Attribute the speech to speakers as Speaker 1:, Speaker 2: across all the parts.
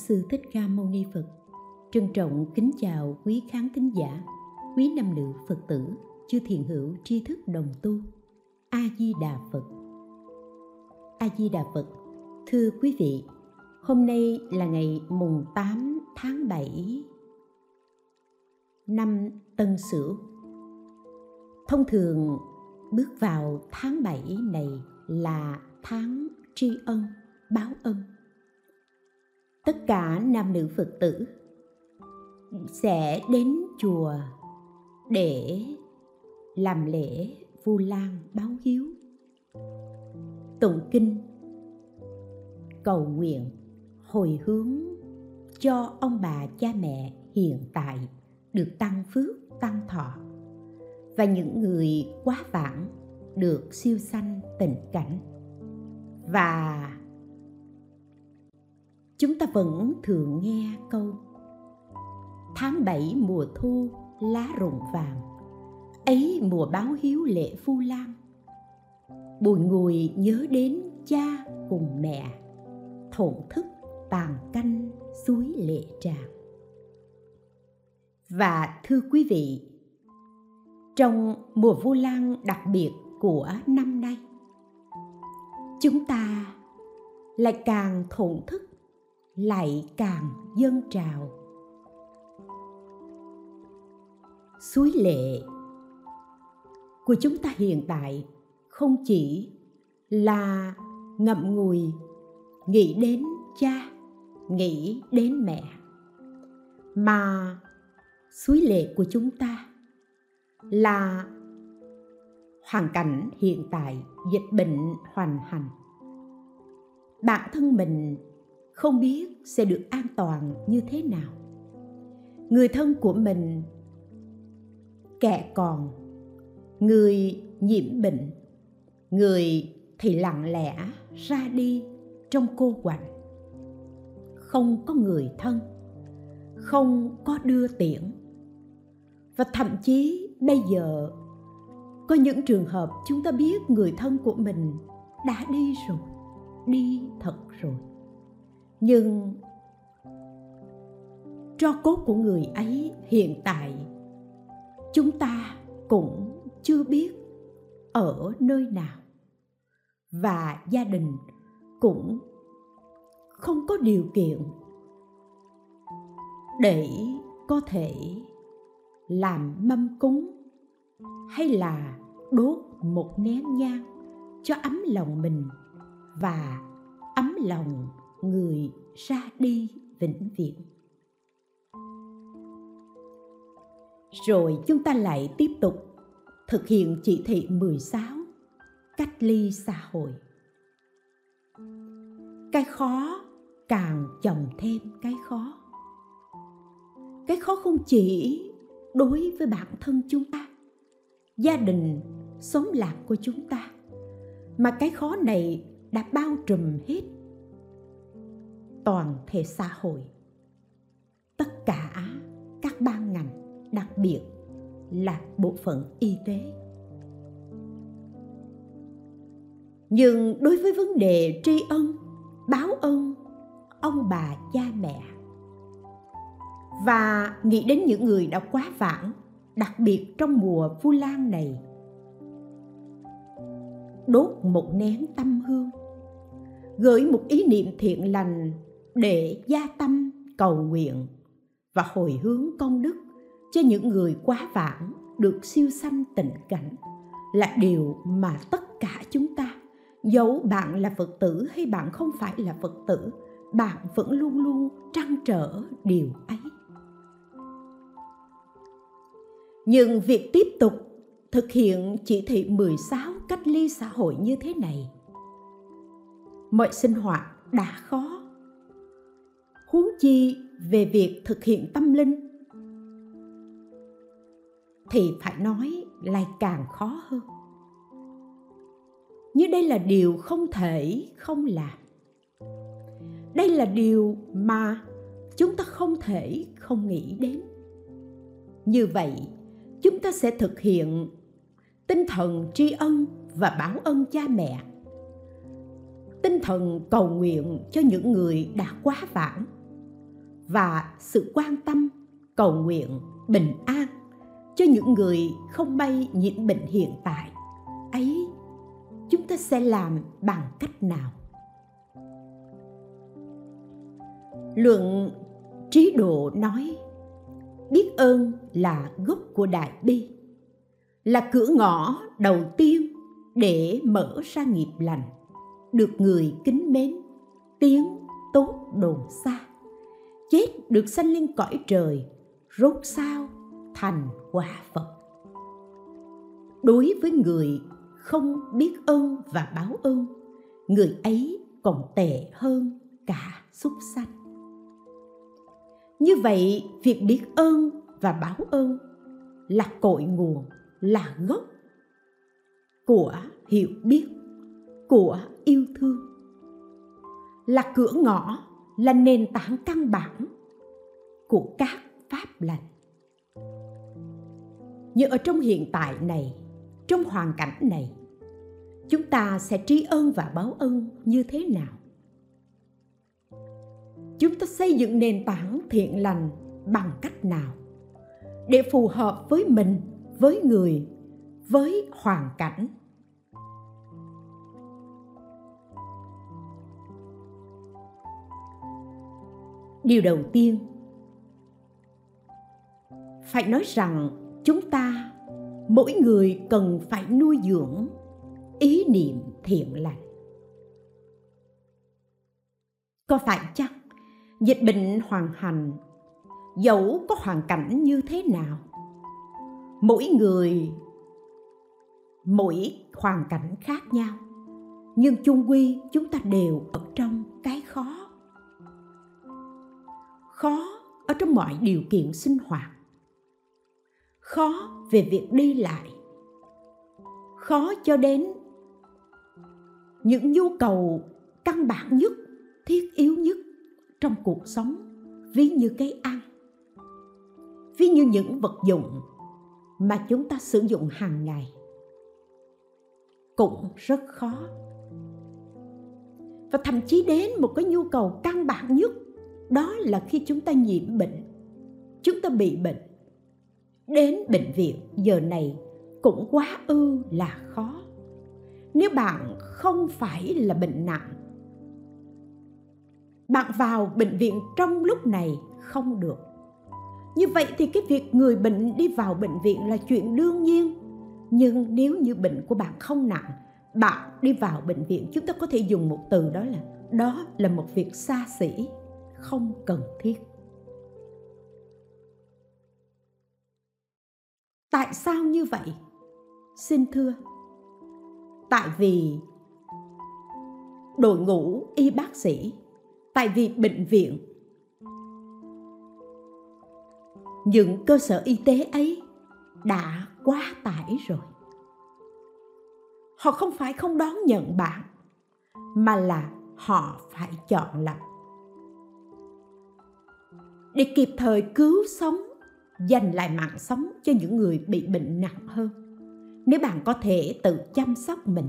Speaker 1: Sư Thích Ca Mâu Ni Phật. Trân trọng kính chào quý khán thính giả, quý nam nữ Phật tử, chư thiền hữu tri thức đồng tu. A Di Đà Phật. A Di Đà Phật. Thưa quý vị, hôm nay là ngày mùng 8 tháng 7 năm Tân Sửu. Thông thường bước vào tháng 7 này là tháng tri ân, báo ân tất cả nam nữ phật tử sẽ đến chùa để làm lễ vu lan báo hiếu. Tụng kinh, cầu nguyện, hồi hướng cho ông bà cha mẹ hiện tại được tăng phước, tăng thọ và những người quá vãng được siêu sanh tình cảnh. Và chúng ta vẫn thường nghe câu, tháng bảy mùa thu, lá rụng vàng, ấy mùa báo hiếu lệ phu lan bùi ngùi nhớ đến cha cùng mẹ, thổn thức tàn canh suối lệ tràn và thưa quý vị, trong mùa vu lan đặc biệt của năm nay, chúng ta lại càng thổn thức lại càng dâng trào. Suối lệ của chúng ta hiện tại không chỉ là ngậm ngùi nghĩ đến cha, nghĩ đến mẹ, mà suối lệ của chúng ta là hoàn cảnh hiện tại, dịch bệnh hoành hành. Bản thân mình không biết sẽ được an toàn như thế nào. Người thân của mình, kẻ còn, người nhiễm bệnh, người thì lặng lẽ ra đi trong cô quạnh. Không có người thân, không có đưa tiễn. Và thậm chí bây giờ, có những trường hợp chúng ta biết người thân của mình đã đi rồi, đi thật rồi nhưng tro cốt của người ấy hiện tại chúng ta cũng chưa biết ở nơi nào. Và gia đình cũng không có điều kiện để có thể làm mâm cúng hay là đốt một nén nhang cho ấm lòng mình và ấm lòng người ra đi vĩnh viễn. Rồi chúng ta lại tiếp tục thực hiện chỉ thị 16 cách ly xã hội. Cái khó càng chồng thêm cái khó. Cái khó không chỉ đối với bản thân chúng ta, gia đình sống lạc của chúng ta, mà cái khó này đã bao trùm hết toàn thể xã hội. Tất cả các ban ngành, đặc biệt là bộ phận y tế. Nhưng đối với vấn đề tri ân, báo ân, ông bà, cha mẹ, và nghĩ đến những người đã quá vãng, đặc biệt trong mùa vu lan này, đốt một nén tâm hương, gửi một ý niệm thiện lành để gia tâm, cầu nguyện và hồi hướng công đức cho những người quá vãng được siêu sanh tịnh cảnh là điều mà tất cả chúng ta, dẫu bạn là phật tử hay bạn không phải là phật tử, bạn vẫn luôn luôn trăn trở điều ấy. Nhưng việc tiếp tục thực hiện chỉ thị 16 cách ly xã hội như thế này, mọi sinh hoạt đã khó huống chi về việc thực hiện tâm linh. Thì phải nói lại càng khó hơn. Như đây là điều không thể không làm. Đây là điều mà chúng ta không thể không nghĩ đến. Như vậy, chúng ta sẽ thực hiện tinh thần tri ân và báo ân cha mẹ. Tinh thần cầu nguyện cho những người đã quá vãng và sự quan tâm, cầu nguyện, bình an cho những người không may nhiễm bệnh hiện tại. Ấy, chúng ta sẽ làm bằng cách nào? Luận trí độ nói, biết ơn là gốc của đại bi, là cửa ngõ đầu tiên để mở ra nghiệp lành, được người kính mến, tiếng tốt đồn xa chết được sanh lên cõi trời, rốt sao thành quả phật. Đối với người không biết ơn và báo ơn, người ấy còn tệ hơn cả súc sanh. Như vậy, việc biết ơn và báo ơn là cội nguồn, là gốc của hiểu biết, của yêu thương, là cửa ngõ là nền tảng căn bản của các pháp lành. Như ở trong hiện tại này, trong hoàn cảnh này, chúng ta sẽ tri ân và báo ơn như thế nào? Chúng ta xây dựng nền tảng thiện lành bằng cách nào để phù hợp với mình, với người, với hoàn cảnh? Điều đầu tiên, phải nói rằng chúng ta, mỗi người cần phải nuôi dưỡng ý niệm thiện lành. Có phải chăng dịch bệnh hoàn hành, dẫu có hoàn cảnh như thế nào, mỗi người, mỗi hoàn cảnh khác nhau, nhưng chung quy chúng ta đều ở trong cái khó khó ở trong mọi điều kiện sinh hoạt. Khó về việc đi lại. Khó cho đến những nhu cầu căn bản nhất, thiết yếu nhất trong cuộc sống, ví như cái ăn, ví như những vật dụng mà chúng ta sử dụng hàng ngày, cũng rất khó. Và thậm chí đến một cái nhu cầu căn bản nhất đó là khi chúng ta nhiễm bệnh. Chúng ta bị bệnh. Đến bệnh viện, giờ này cũng quá ư là khó. Nếu bạn không phải là bệnh nặng, bạn vào bệnh viện trong lúc này không được. Như vậy thì cái việc người bệnh đi vào bệnh viện là chuyện đương nhiên. Nhưng nếu như bệnh của bạn không nặng, bạn đi vào bệnh viện, chúng ta có thể dùng một từ đó là đó là một việc xa xỉ không cần thiết. Tại sao như vậy? Xin thưa. Tại vì đội ngũ y bác sĩ, tại vì bệnh viện, những cơ sở y tế ấy đã quá tải rồi. Họ không phải không đón nhận bạn, mà là họ phải chọn lọc để kịp thời cứu sống, dành lại mạng sống cho những người bị bệnh nặng hơn. Nếu bạn có thể tự chăm sóc mình,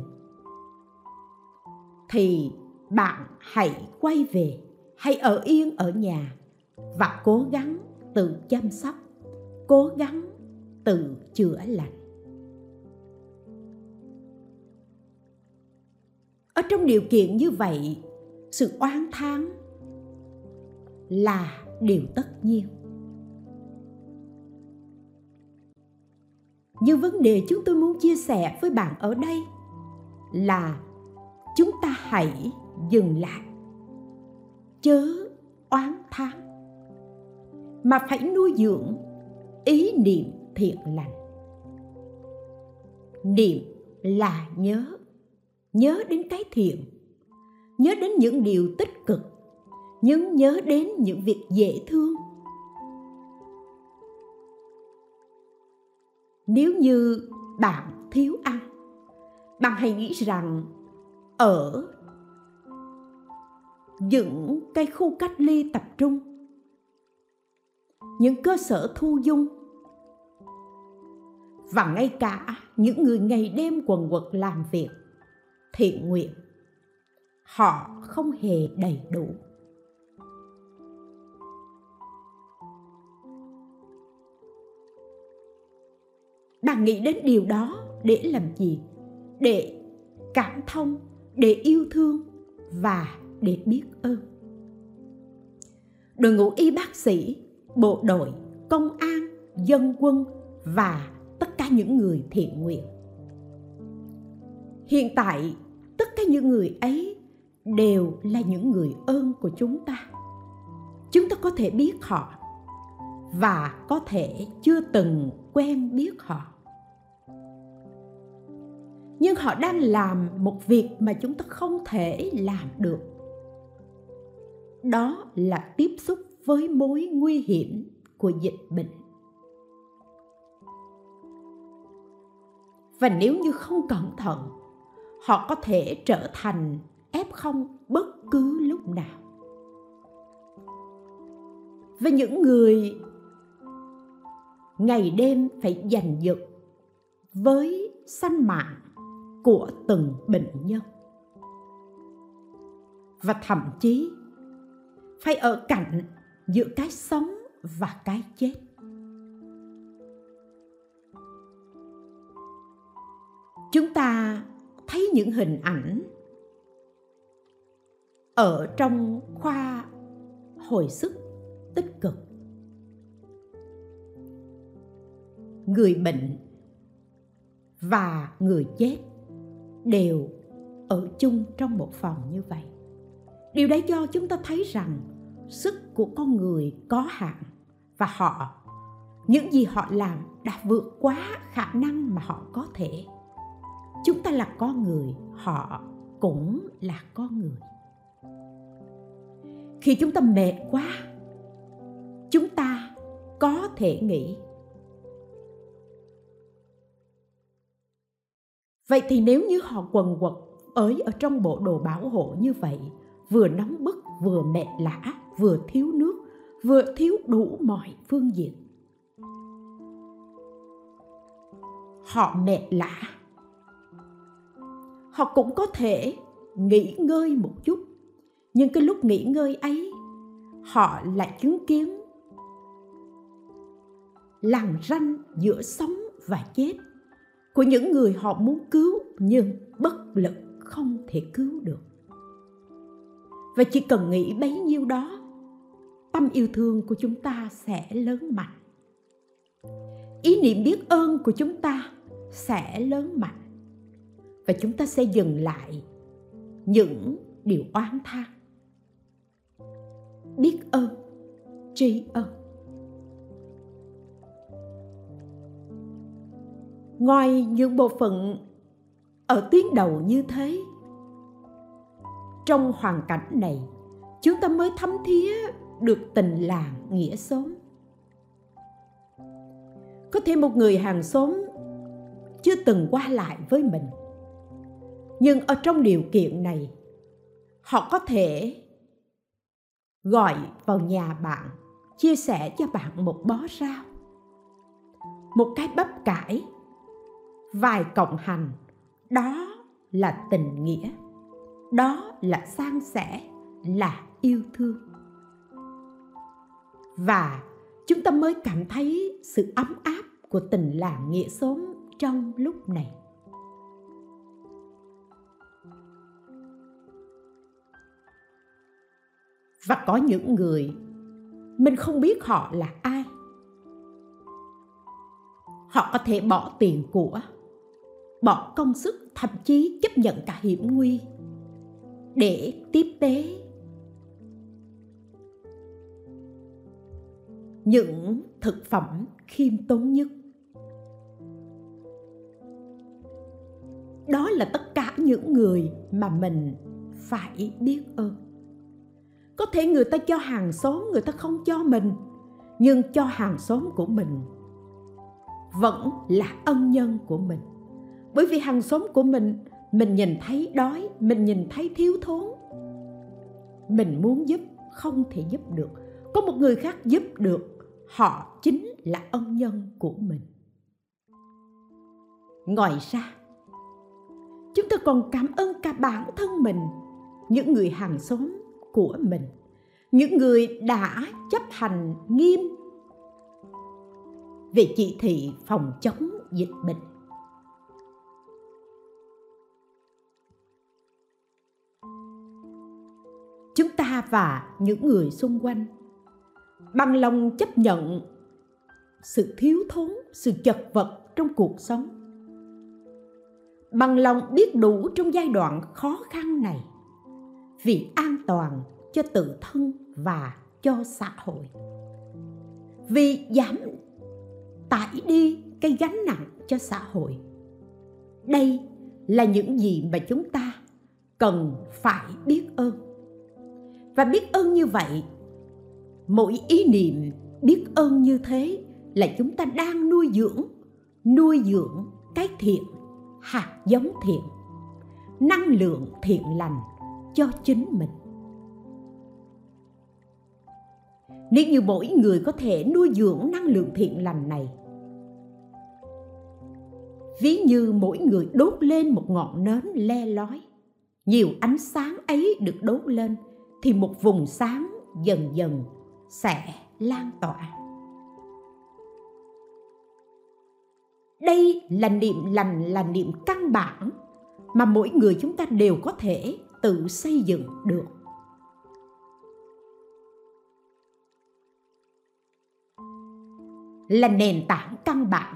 Speaker 1: thì bạn hãy quay về, hãy ở yên ở nhà và cố gắng tự chăm sóc, cố gắng tự chữa lành. Ở trong điều kiện như vậy, sự oán thán là điều tất nhiên. Nhưng vấn đề chúng tôi muốn chia sẻ với bạn ở đây là chúng ta hãy dừng lại, chớ oán thán, mà phải nuôi dưỡng ý niệm thiện lành. Niệm là nhớ nhớ đến cái thiện, nhớ đến những điều tích cực nhưng nhớ đến những việc dễ thương. Nếu như bạn thiếu ăn bạn hãy nghĩ rằng ở những cái khu cách ly tập trung, những cơ sở thu dung, và ngay cả những người ngày đêm quần quật làm việc, thiện nguyện, họ không hề đầy đủ. Bạn nghĩ đến điều đó để làm gì? Để cảm thông, để yêu thương và để biết ơn. Đội ngũ y bác sĩ, bộ đội, công an, dân quân và tất cả những người thiện nguyện. Hiện tại, tất cả những người ấy đều là những người ơn của chúng ta. Chúng ta có thể biết họ và có thể chưa từng quen biết họ. Nhưng họ đang làm một việc mà chúng ta không thể làm được. Đó là tiếp xúc với mối nguy hiểm của dịch bệnh. Và nếu như không cẩn thận, họ có thể trở thành f0 bất cứ lúc nào. Và những người ngày đêm phải giành giật với sanh mạng của từng bệnh nhân. Và thậm chí phải ở cạnh giữa cái sống và cái chết. Chúng ta thấy những hình ảnh ở trong khoa hồi sức tích cực. Người bệnh và người chết đều ở chung trong một phòng như vậy. Điều đấy cho chúng ta thấy rằng sức của con người có hạn và họ, những gì họ làm đã vượt quá khả năng mà họ có thể. Chúng ta là con người, họ cũng là con người. Khi chúng ta mệt quá, chúng ta có thể nghĩ vậy thì nếu như họ quần quật ới ở trong bộ đồ bảo hộ như vậy, vừa nóng bức, vừa mệt lã, vừa thiếu nước, vừa thiếu đủ mọi phương diện. Họ mệt lã. Họ cũng có thể nghỉ ngơi một chút, nhưng cái lúc nghỉ ngơi ấy, họ lại chứng kiến làng ranh giữa sống và chết của những người họ muốn cứu nhưng bất lực không thể cứu được. Và chỉ cần nghĩ bấy nhiêu đó, tâm yêu thương của chúng ta sẽ lớn mạnh. Ý niệm biết ơn của chúng ta sẽ lớn mạnh. Và chúng ta sẽ dừng lại những điều oán than biết ơn, tri ân. Ngoài những bộ phận ở tuyến đầu như thế, trong hoàn cảnh này, chúng ta mới thấm thía được tình làng nghĩa xóm. Có thể một người hàng xóm chưa từng qua lại với mình, nhưng ở trong điều kiện này, họ có thể gọi vào nhà bạn, chia sẻ cho bạn một bó rau, một cái bắp cải vài cộng hành. Đó là tình nghĩa. Đó là san sẻ, là yêu thương. Và chúng ta mới cảm thấy sự ấm áp của tình làng nghĩa xóm trong lúc này. Và có những người mình không biết họ là ai. Họ có thể bỏ tiền của bỏ công sức, thậm chí chấp nhận cả hiểm nguy. Để tiếp tế. Những thực phẩm khiêm tốn nhất. Đó là tất cả những người mà mình phải biết ơn. Có thể người ta cho hàng xóm, người ta không cho mình, nhưng cho hàng xóm của mình vẫn là ân nhân của mình bởi vì hàng xóm của mình mình nhìn thấy đói, mình nhìn thấy thiếu thốn. Mình muốn giúp, không thể giúp được. Có một người khác giúp được, họ chính là ân nhân của mình. Ngoài ra, chúng ta còn cảm ơn cả bản thân mình, những người hàng xóm của mình, những người đã chấp hành nghiêm về chỉ thị phòng chống dịch bệnh. Chúng ta và những người xung quanh. Bằng lòng chấp nhận sự thiếu thốn, sự chật vật trong cuộc sống. Bằng lòng biết đủ trong giai đoạn khó khăn này. Vì an toàn cho tự thân và cho xã hội. Vì giảm tải đi cái gánh nặng cho xã hội. Đây là những gì mà chúng ta cần phải biết ơn và biết ơn như vậy, mỗi ý niệm biết ơn như thế là chúng ta đang nuôi dưỡng nuôi dưỡng cái thiện, hạt giống thiện, năng lượng thiện lành cho chính mình. Nếu như mỗi người có thể nuôi dưỡng năng lượng thiện lành này, ví như mỗi người đốt lên một ngọn nến le lói, nhiều ánh sáng ấy được đốt lên thì một vùng sáng dần dần sẽ lan tỏa. Đây là niệm lành, là niệm căn bản mà mỗi người chúng ta đều có thể tự xây dựng được. Là nền tảng căn bản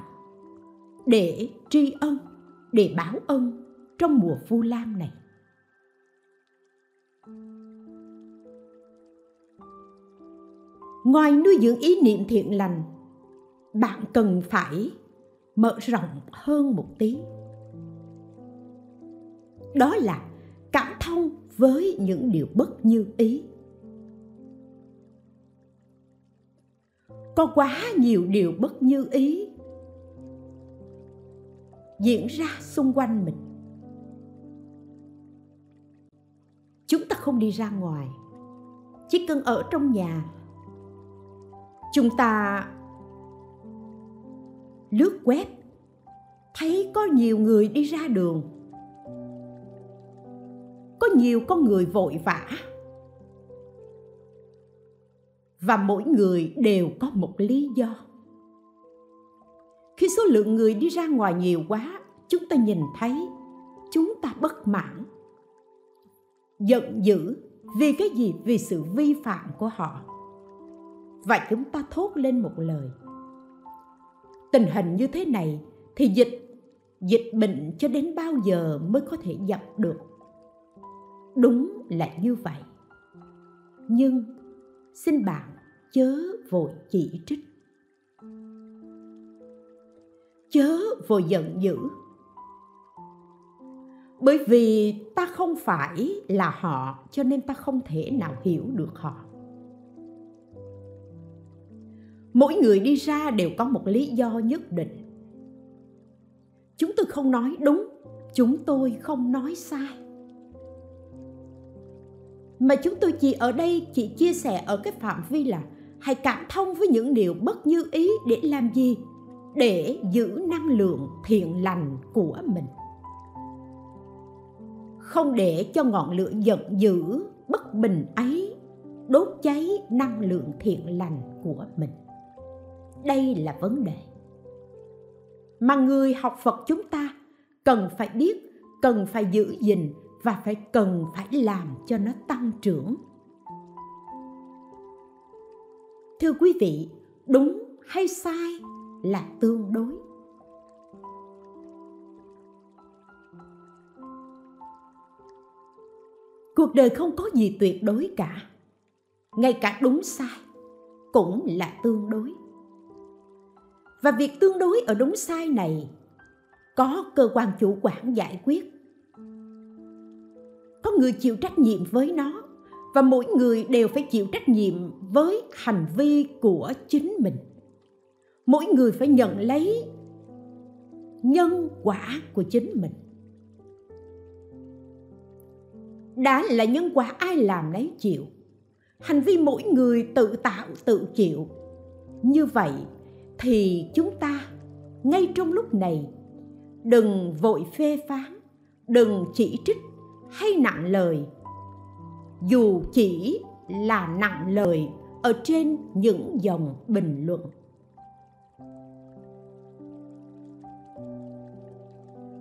Speaker 1: để tri ân, để báo ân trong mùa vu Lan này. Ngoài nuôi dưỡng ý niệm thiện lành, bạn cần phải mở rộng hơn một tí. Đó là cảm thông với những điều bất như ý. Có quá nhiều điều bất như ý diễn ra xung quanh mình. Chúng ta không đi ra ngoài, chỉ cần ở trong nhà chúng ta lướt web, thấy có nhiều người đi ra đường. Có nhiều con người vội vã. Và mỗi người đều có một lý do. Khi số lượng người đi ra ngoài nhiều quá, chúng ta nhìn thấy chúng ta bất mãn, giận dữ vì cái gì? Vì sự vi phạm của họ và chúng ta thốt lên một lời. Tình hình như thế này thì dịch dịch bệnh cho đến bao giờ mới có thể dập được? Đúng là như vậy. Nhưng xin bạn chớ vội chỉ trích. Chớ vội giận dữ. Bởi vì ta không phải là họ, cho nên ta không thể nào hiểu được họ. Mỗi người đi ra đều có một lý do nhất định. Chúng tôi không nói đúng, chúng tôi không nói sai. Mà chúng tôi chỉ ở đây chỉ chia sẻ ở cái phạm vi là hãy cảm thông với những điều bất như ý để làm gì? Để giữ năng lượng thiện lành của mình. Không để cho ngọn lửa giận dữ, bất bình ấy đốt cháy năng lượng thiện lành của mình đây là vấn đề mà người học phật chúng ta cần phải biết, cần phải giữ gìn và phải cần phải làm cho nó tăng trưởng. Thưa quý vị, đúng hay sai là tương đối. Cuộc đời không có gì tuyệt đối cả. Ngay cả đúng sai cũng là tương đối và việc tương đối ở đúng sai này có cơ quan chủ quản giải quyết. Có người chịu trách nhiệm với nó và mỗi người đều phải chịu trách nhiệm với hành vi của chính mình. Mỗi người phải nhận lấy nhân quả của chính mình. Đã là nhân quả ai làm nấy chịu. Hành vi mỗi người tự tạo tự chịu. Như vậy thì chúng ta, ngay trong lúc này, đừng vội phê phán, đừng chỉ trích hay nặng lời. Dù chỉ là nặng lời ở trên những dòng bình luận.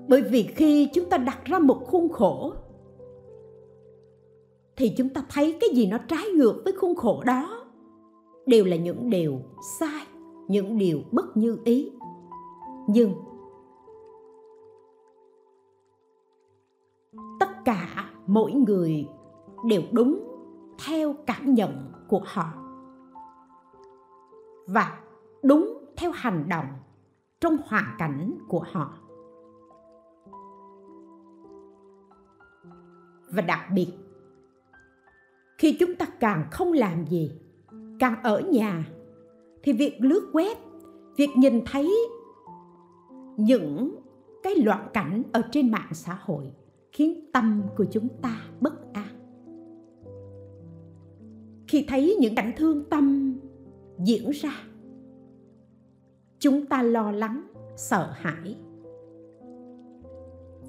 Speaker 1: Bởi vì khi chúng ta đặt ra một khuôn khổ, thì chúng ta thấy cái gì nó trái ngược với khuôn khổ đó đều là những điều sai những điều bất như ý. Nhưng tất cả mỗi người đều đúng theo cảm nhận của họ và đúng theo hành động trong hoàn cảnh của họ. Và đặc biệt, khi chúng ta càng không làm gì, càng ở nhà thì việc lướt web, việc nhìn thấy những cái loạn cảnh ở trên mạng xã hội khiến tâm của chúng ta bất an. Khi thấy những cảnh thương tâm diễn ra, chúng ta lo lắng, sợ hãi.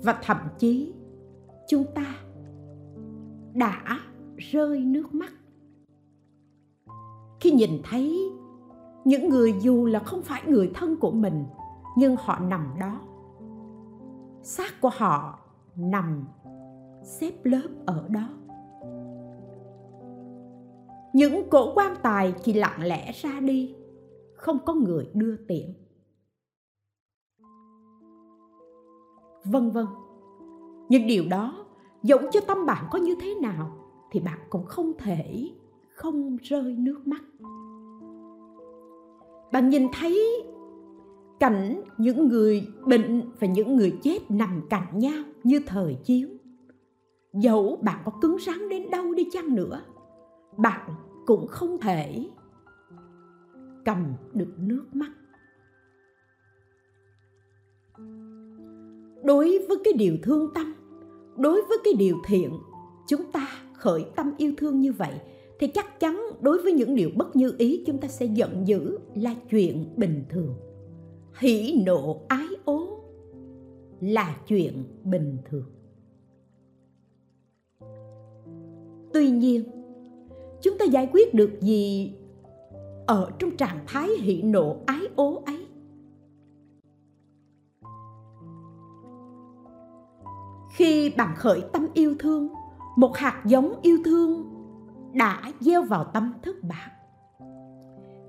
Speaker 1: Và thậm chí chúng ta đã rơi nước mắt. Khi nhìn thấy những người dù là không phải người thân của mình, nhưng họ nằm đó. Xác của họ nằm xếp lớp ở đó. Những cổ quan tài chỉ lặng lẽ ra đi, không có người đưa tiễn. Vân vân. Nhưng điều đó dẫu cho tâm bạn có như thế nào thì bạn cũng không thể không rơi nước mắt bạn nhìn thấy cảnh những người bệnh và những người chết nằm cạnh nhau như thời chiến dẫu bạn có cứng rắn đến đâu đi chăng nữa, bạn cũng không thể cầm được nước mắt. Đối với cái điều thương tâm, đối với cái điều thiện, chúng ta khởi tâm yêu thương như vậy thì chắc chắn đối với những điều bất như ý chúng ta sẽ giận dữ là chuyện bình thường. Hỉ nộ ái ố là chuyện bình thường. Tuy nhiên, chúng ta giải quyết được gì ở trong trạng thái hỉ nộ ái ố ấy? Khi bạn khởi tâm yêu thương, một hạt giống yêu thương đã gieo vào tâm thức bạn.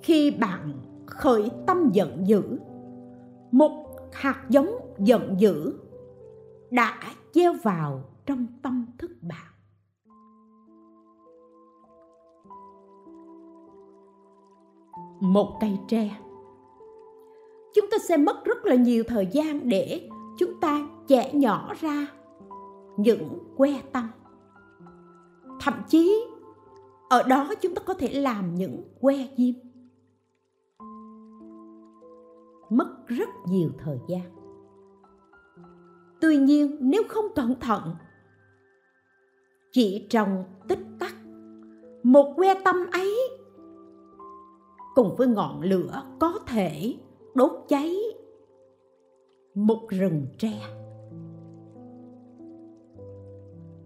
Speaker 1: Khi bạn khởi tâm giận dữ, một hạt giống giận dữ đã gieo vào trong tâm thức bạn. Một cây tre. Chúng ta sẽ mất rất là nhiều thời gian để chúng ta chẻ nhỏ ra những que tâm. Thậm chí ở đó chúng ta có thể làm những que diêm. Mất rất nhiều thời gian. Tuy nhiên, nếu không cẩn thận, chỉ trong tích tắc, một que tâm ấy cùng với ngọn lửa có thể đốt cháy một rừng tre.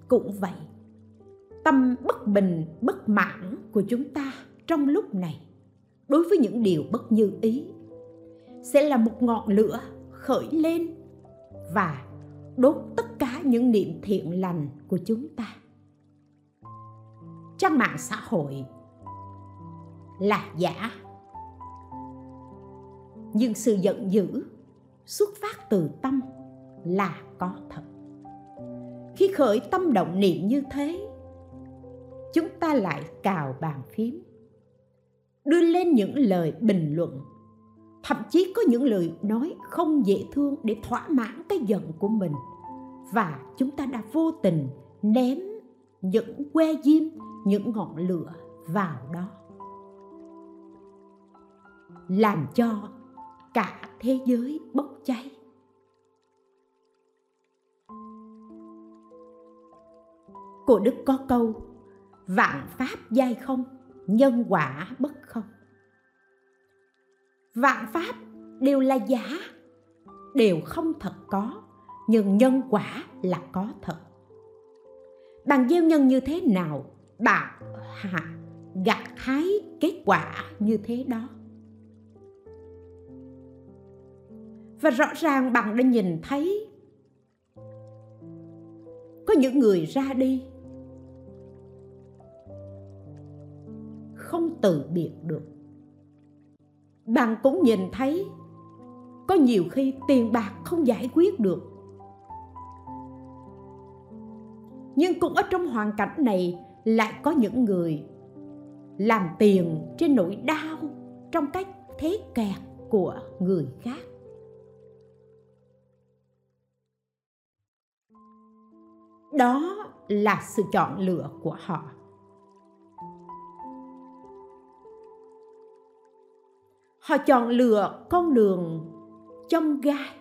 Speaker 1: Cũng vậy tâm bất bình, bất mãn của chúng ta trong lúc này. Đối với những điều bất như ý, sẽ là một ngọn lửa khởi lên và đốt tất cả những niệm thiện lành của chúng ta. Trang mạng xã hội là giả. Nhưng sự giận dữ xuất phát từ tâm là có thật. Khi khởi tâm động niệm như thế chúng ta lại cào bàn phím. Đưa lên những lời bình luận. Thậm chí có những lời nói không dễ thương để thỏa mãn cái giận của mình. Và chúng ta đã vô tình ném những que diêm, những ngọn lửa vào đó. Làm cho cả thế giới bốc cháy. Cổ đức có câu vạn pháp giai không? Nhân quả bất không? Vạn pháp đều là giả, đều không thật có, nhưng nhân quả là có thật. Bạn gieo nhân như thế nào? Bạn gặt hái kết quả như thế đó. Và rõ ràng bạn đã nhìn thấy, có những người ra đi không từ biệt được. Bạn cũng nhìn thấy, có nhiều khi tiền bạc không giải quyết được. Nhưng cũng ở trong hoàn cảnh này lại có những người làm tiền trên nỗi đau trong cách thế kẹt của người khác. Đó là sự chọn lựa của họ. Họ chọn lựa con đường trong gai.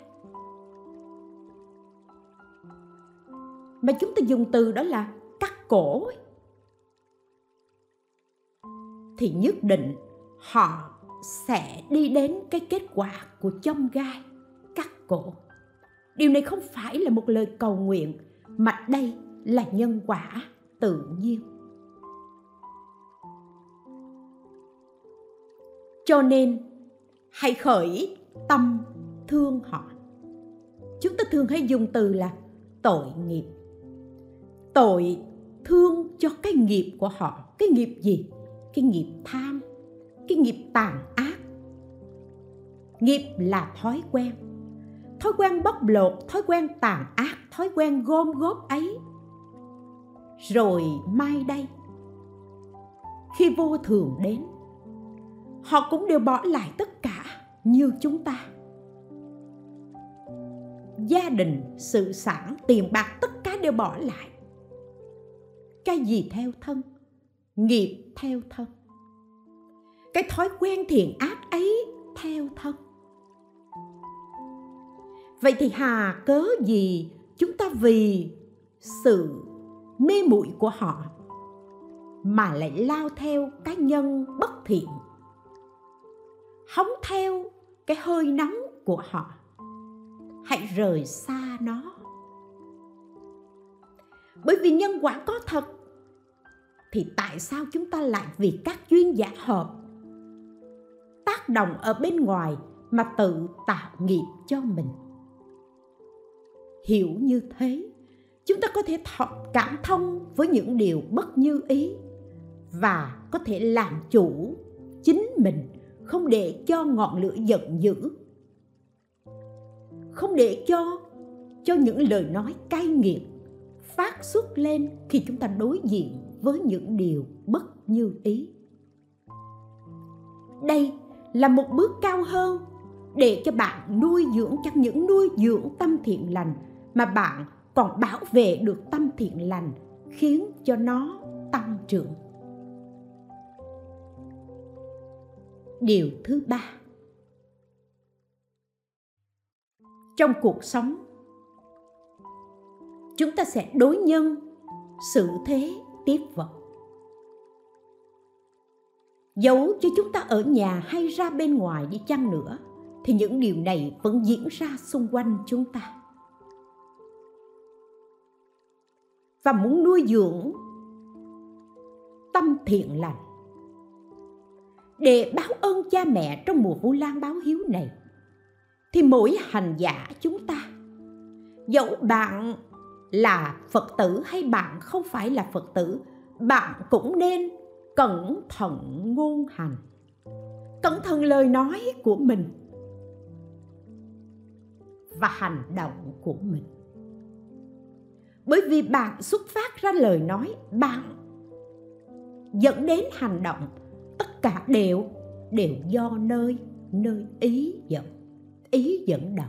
Speaker 1: Mà chúng ta dùng từ đó là cắt cổ ấy. thì nhất định họ sẽ đi đến cái kết quả của trong gai, cắt cổ. Điều này không phải là một lời cầu nguyện, mà đây là nhân quả tự nhiên. Cho nên hãy khởi tâm thương họ. Chúng ta thường hay dùng từ là tội nghiệp. Tội thương cho cái nghiệp của họ. Cái nghiệp gì? Cái nghiệp tham, cái nghiệp tàn ác. Nghiệp là thói quen. Thói quen bóc lột, thói quen tàn ác, thói quen gom góp ấy. Rồi mai đây, khi vô thường đến, họ cũng đều bỏ lại tất như chúng ta. Gia đình, sự sản, tiền bạc, tất cả đều bỏ lại. Cái gì theo thân? Nghiệp theo thân. Cái thói quen thiện ác ấy theo thân. Vậy thì hà cớ gì chúng ta vì sự mê muội của họ mà lại lao theo cá nhân bất thiện? Hóng theo cái hơi nóng của họ. Hãy rời xa nó. Bởi vì nhân quả có thật, thì tại sao chúng ta lại vì các duyên giả hợp, tác động ở bên ngoài mà tự tạo nghiệp cho mình? Hiểu như thế, chúng ta có thể thọ cảm thông với những điều bất như ý và có thể làm chủ chính mình không để cho ngọn lửa giận dữ. Không để cho cho những lời nói cay nghiệt phát xuất lên khi chúng ta đối diện với những điều bất như ý. Đây là một bước cao hơn để cho bạn nuôi dưỡng chẳng những nuôi dưỡng tâm thiện lành mà bạn còn bảo vệ được tâm thiện lành khiến cho nó tăng trưởng. Điều thứ ba. Trong cuộc sống, chúng ta sẽ đối nhân xử thế tiếp vật. Dẫu cho chúng ta ở nhà hay ra bên ngoài đi chăng nữa, thì những điều này vẫn diễn ra xung quanh chúng ta. Và muốn nuôi dưỡng tâm thiện lành để báo ơn cha mẹ trong mùa vu lan báo hiếu này. Thì mỗi hành giả chúng ta, dẫu bạn là phật tử hay bạn không phải là phật tử, bạn cũng nên cẩn thận ngôn hành. Cẩn thận lời nói của mình và hành động của mình. Bởi vì bạn xuất phát ra lời nói, bạn dẫn đến hành động tất cả đều đều do nơi nơi ý dẫn ý dẫn đầu.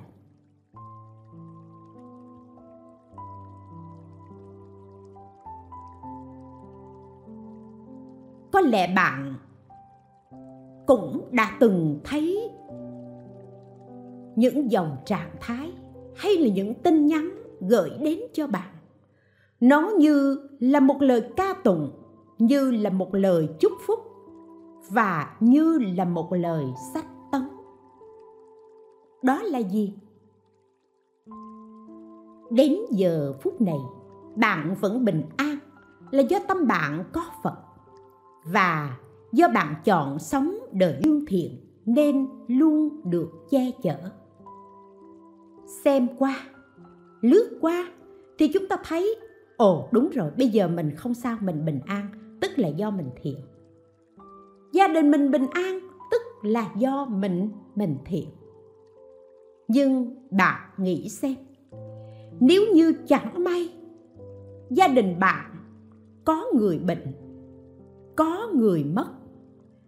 Speaker 1: Có lẽ bạn cũng đã từng thấy những dòng trạng thái hay là những tin nhắn gửi đến cho bạn. Nó như là một lời ca tụng, như là một lời chúc phúc và như là một lời sách tấn đó là gì? Đến giờ phút này, bạn vẫn bình an là do tâm bạn có phật. Và do bạn chọn sống đời lương thiện nên luôn được che chở. Xem qua, lướt qua thì chúng ta thấy, ồ, đúng rồi, bây giờ mình không sao, mình bình an, tức là do mình thiện gia đình mình bình an, tức là do mình mình thiện. Nhưng bạn nghĩ xem, nếu như chẳng may gia đình bạn có người bệnh, có người mất,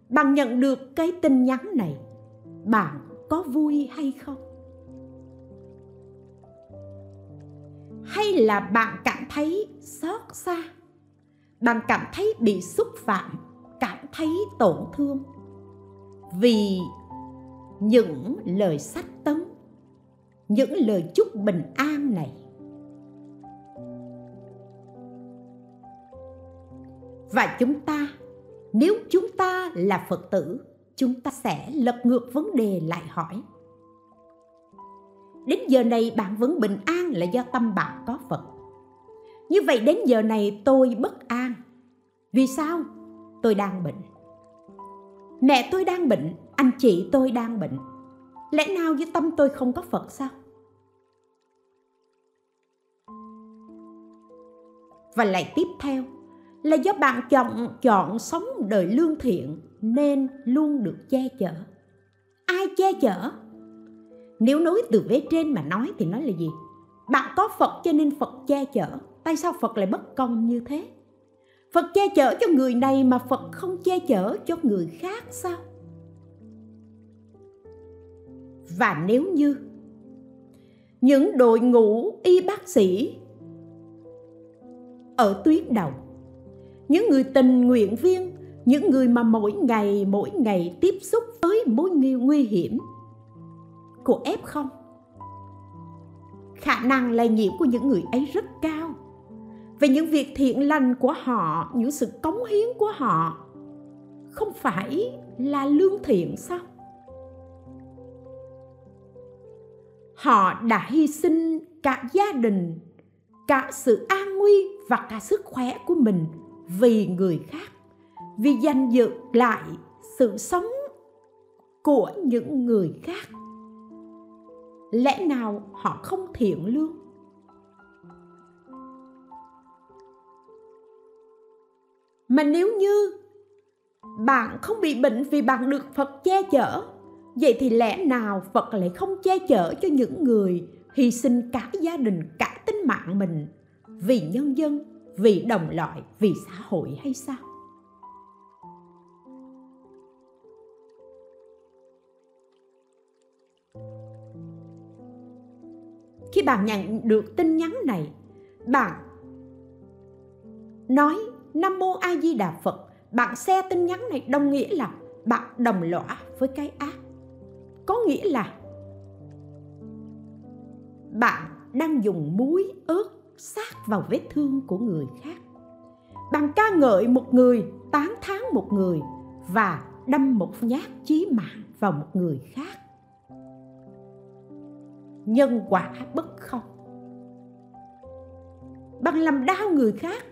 Speaker 1: bạn nhận được cái tin nhắn này, bạn có vui hay không? Hay là bạn cảm thấy xót xa, bạn cảm thấy bị xúc phạm? Thấy tổn thương. Vì những lời sách tấn những lời chúc bình an này. Và chúng ta, nếu chúng ta là phật tử, chúng ta sẽ lật ngược vấn đề lại hỏi. Đến giờ này bạn vẫn bình an là do tâm bạn có phật. Như vậy đến giờ này tôi bất an. Vì sao? Tôi đang bệnh. Mẹ tôi đang bệnh, anh chị tôi đang bệnh. Lẽ nào với tâm tôi không có phật sao? Và lại tiếp theo, là do bạn chọn chọn sống đời lương thiện nên luôn được che chở. Ai che chở? Nếu nói từ vế trên mà nói thì nói là gì? Bạn có phật cho nên phật che chở. Tại sao phật lại bất công như thế? Phật che chở cho người này mà phật không che chở cho người khác sao? Và nếu như những đội ngũ y bác sĩ ở tuyến đầu, những người tình nguyện viên, những người mà mỗi ngày mỗi ngày tiếp xúc với mối nguy hiểm của F0 khả năng lây nhiễm của những người ấy rất cao về những việc thiện lành của họ, những sự cống hiến của họ, không phải là lương thiện sao? Họ đã hy sinh cả gia đình, cả sự an nguy và cả sức khỏe của mình vì người khác, vì giành dự lại sự sống của những người khác. Lẽ nào họ không thiện lương? Mà nếu như bạn không bị bệnh vì bạn được phật che chở, vậy thì lẽ nào phật lại không che chở cho những người hy sinh cả gia đình, cả tính mạng mình vì nhân dân, vì đồng loại, vì xã hội hay sao? Khi bạn nhận được tin nhắn này, bạn nói nam mô a di đà phật. Bạn xe tin nhắn này đồng nghĩa là bạn đồng lõa với cái ác. Có nghĩa là bạn đang dùng muối, ớt sát vào vết thương của người khác. Bạn ca ngợi một người, tán thán một người và đâm một nhát chí mạng vào một người khác. Nhân quả bất không bạn làm đau người khác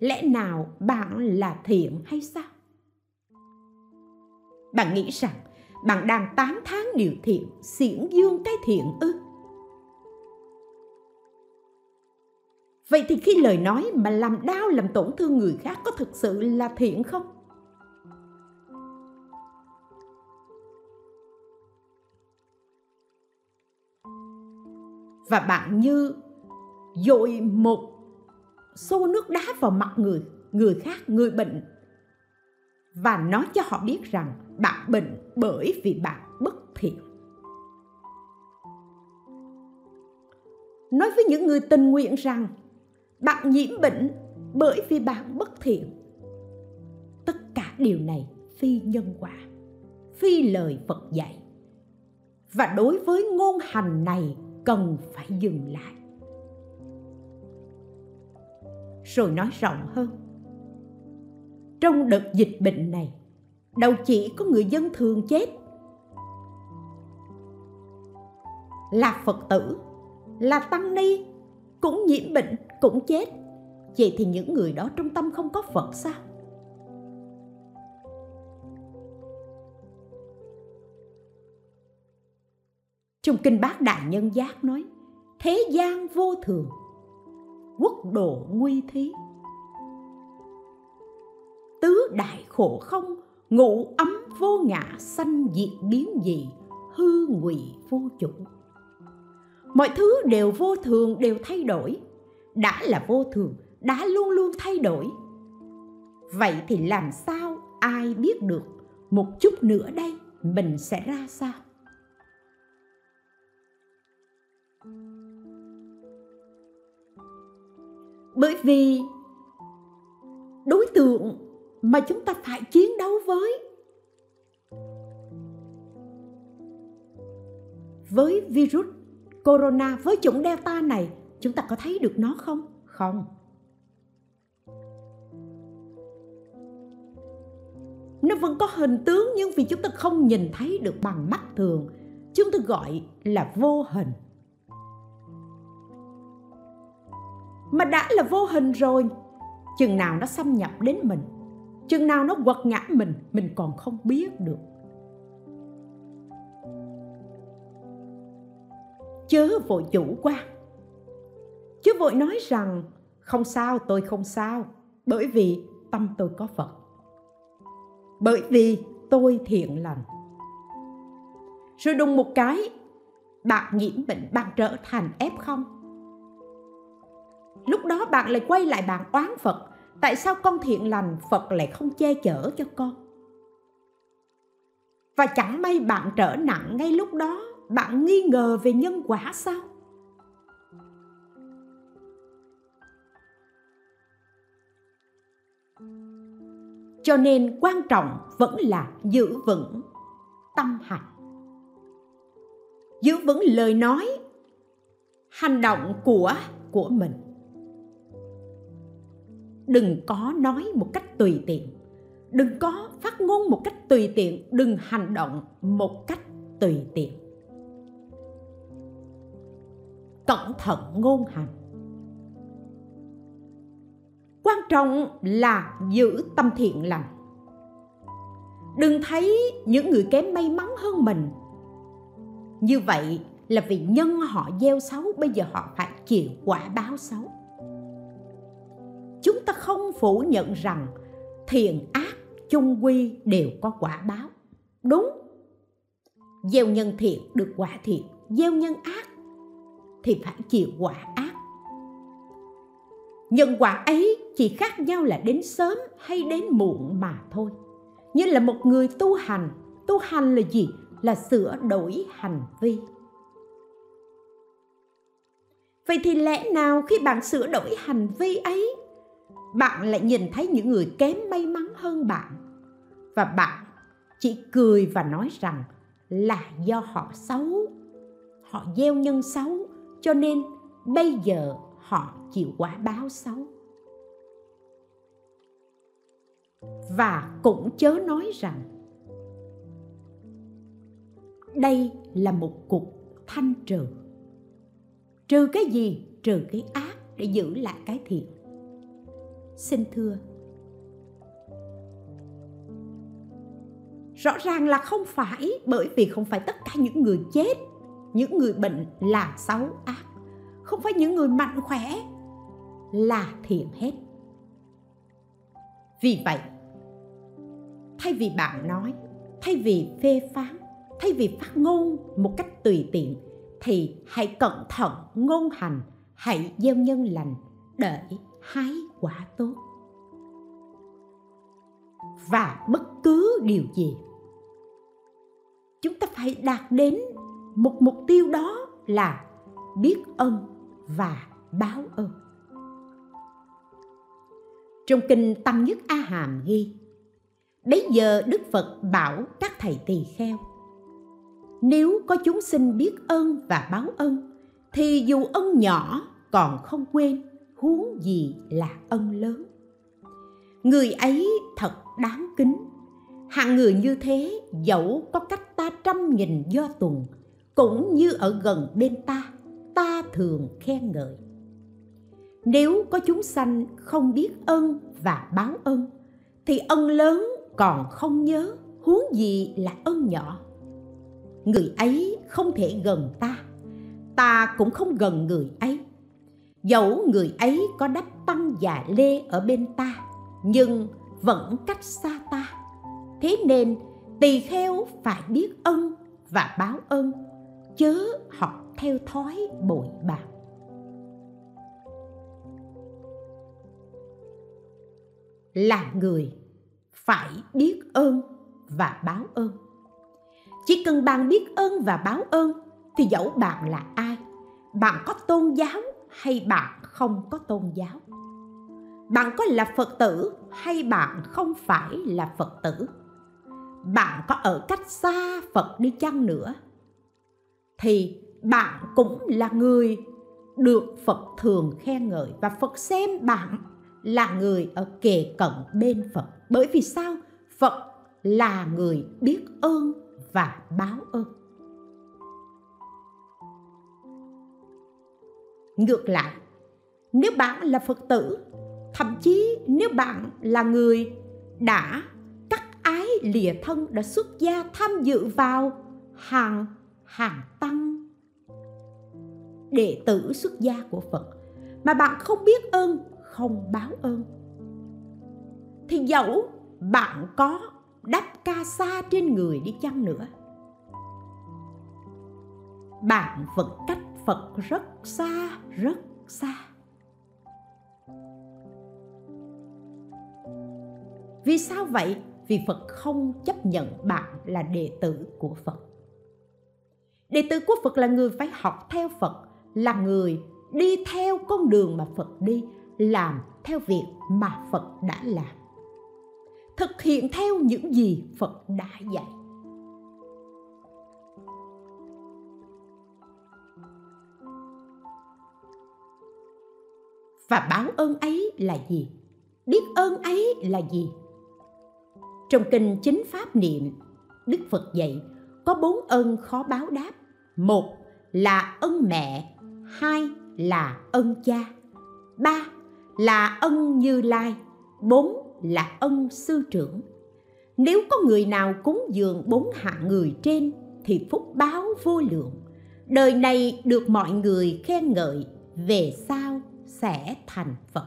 Speaker 1: lẽ nào bạn là thiện hay sao? Bạn nghĩ rằng bạn đang tán thán điều thiện, xiển dương cái thiện ư? Vậy thì khi lời nói mà làm đau, làm tổn thương người khác có thực sự là thiện không? Và bạn như dội một xô nước đá vào mặt người người khác, người bệnh. Và nói cho họ biết rằng bạn bệnh bởi vì bạn bất thiện. Nói với những người tình nguyện rằng bạn nhiễm bệnh bởi vì bạn bất thiện, tất cả điều này phi nhân quả, phi lời phật dạy. Và đối với ngôn hành này cần phải dừng lại. Rồi nói rộng hơn. Trong đợt dịch bệnh này, đâu chỉ có người dân thường chết. Là phật tử, là tăng ni, cũng nhiễm bệnh cũng chết. Vậy thì những người đó trong tâm không có phật sao? Trong kinh bát đại nhân giác nói, thế gian vô thường quốc độ nguy thí. Tứ đại khổ không, ngụ ấm vô ngã sanh diệt biến dị hư ngụy vô chủ. Mọi thứ đều vô thường đều thay đổi, đã là vô thường, đã luôn luôn thay đổi. Vậy thì làm sao ai biết được một chút nữa đây, mình sẽ ra sao? Bởi vì đối tượng mà chúng ta phải chiến đấu với với virus corona, với chủng delta này, chúng ta có thấy được nó không? Không. Nó vẫn có hình tướng nhưng vì chúng ta không nhìn thấy được bằng mắt thường, chúng ta gọi là vô hình. Mà đã là vô hình rồi. Chừng nào nó xâm nhập đến mình, chừng nào nó quật ngã mình mình còn không biết được. Chớ vội chủ quan chớ vội nói rằng, không sao, tôi không sao, bởi vì tâm tôi có phật. Bởi vì tôi thiện lành. Rồi đùng một cái, bạn nhiễm bệnh, bạn trở thành f không? Lúc đó bạn lại quay lại bạn oán phật. Tại sao con thiện lành phật lại không che chở cho con? Và chẳng may bạn trở nặng ngay lúc đó, bạn nghi ngờ về nhân quả sao? Cho nên quan trọng vẫn là giữ vững tâm hạnh giữ vững lời nói, hành động của của mình đừng có nói một cách tùy tiện. Đừng có phát ngôn một cách tùy tiện. Đừng hành động một cách tùy tiện. Cẩn thận ngôn hành. Quan trọng là giữ tâm thiện lành. Đừng thấy những người kém may mắn hơn mình. Như vậy là vì nhân họ gieo xấu, bây giờ họ phải chịu quả báo xấu chúng ta không phủ nhận rằng thiện ác, chung quy đều có quả báo. Đúng. Gieo nhân thiện được quả thiện, gieo nhân ác thì phải chịu quả ác. Nhân quả ấy chỉ khác nhau là đến sớm hay đến muộn mà thôi. Như là một người tu hành tu hành là gì? Là sửa đổi hành vi. Vậy thì lẽ nào khi bạn sửa đổi hành vi ấy bạn lại nhìn thấy những người kém may mắn hơn bạn. Và bạn chỉ cười và nói rằng là do họ xấu. Họ gieo nhân xấu, cho nên bây giờ họ chịu quả báo xấu. Và cũng chớ nói rằng đây là một cục thanh trừ. Trừ cái gì? Trừ cái ác để giữ lại cái thiện xin thưa. Rõ ràng là không phải, bởi vì không phải tất cả những người chết, những người bệnh là xấu ác. Không phải những người mạnh khỏe là thiện hết. Vì vậy, thay vì bạn nói, thay vì phê phán, thay vì phát ngôn một cách tùy tiện, thì hãy cẩn thận ngôn hành, hãy gieo nhân lành, để hái quả tốt. Và bất cứ điều gì, chúng ta phải đạt đến một mục tiêu đó là biết ơn và báo ơn. Trong kinh tâm nhất a hàm ghi bấy giờ đức phật bảo các thầy tỳ kheo, nếu có chúng sinh biết ơn và báo ơn, thì dù ân nhỏ còn không quên huống gì là ân lớn. Người ấy thật đáng kính. Hạng người như thế, dẫu có cách ta trăm nghìn do tuần, cũng như ở gần bên ta ta thường khen ngợi. Nếu có chúng sanh không biết ân và báo ân thì ân lớn còn không nhớ huống gì là ân nhỏ. Người ấy không thể gần ta ta cũng không gần người ấy dẫu người ấy có đắp tăng và lê ở bên ta, nhưng vẫn cách xa ta. Thế nên tỳ kheo phải biết ân và báo ơn chớ học theo thói bội bạc. Là người phải biết ơn và báo ơn. Chỉ cần bạn biết ơn và báo ơn thì dẫu bạn là ai, bạn có tôn giáo hay bạn không có tôn giáo? Bạn có là phật tử hay bạn không phải là phật tử? Bạn có ở cách xa phật đi chăng nữa? Thì bạn cũng là người được phật thường khen ngợi và phật xem bạn là người ở kề cận bên phật. Bởi vì sao? Phật là người biết ơn và báo ơn. Ngược lại, nếu bạn là phật tử, thậm chí nếu bạn là người đã cắt ái lìa thân, đã xuất gia tham dự vào hàng hàng tăng đệ tử xuất gia của phật mà bạn không biết ơn, không báo ơn, thì dẫu bạn có đắp ca sa trên người đi chăng nữa, bạn vẫn cách phật rất xa rất xa. Vì sao vậy? Vì phật không chấp nhận bạn là đệ tử của phật. Đệ tử của phật là người phải học theo phật, là người đi theo con đường mà phật đi, làm theo việc mà phật đã làm. Thực hiện theo những gì phật đã dạy. Và báo ơn ấy là gì? Biết ơn ấy là gì? Trong kinh chính pháp niệm, đức phật dạy, có bốn ơn khó báo đáp. Một là ân mẹ, hai là ân cha, ba là ân như lai, bốn là ân sư trưởng. Nếu có người nào cúng dường bốn hạng người trên thì phúc báo vô lượng. Đời này được mọi người khen ngợi về sau sẽ thành phật.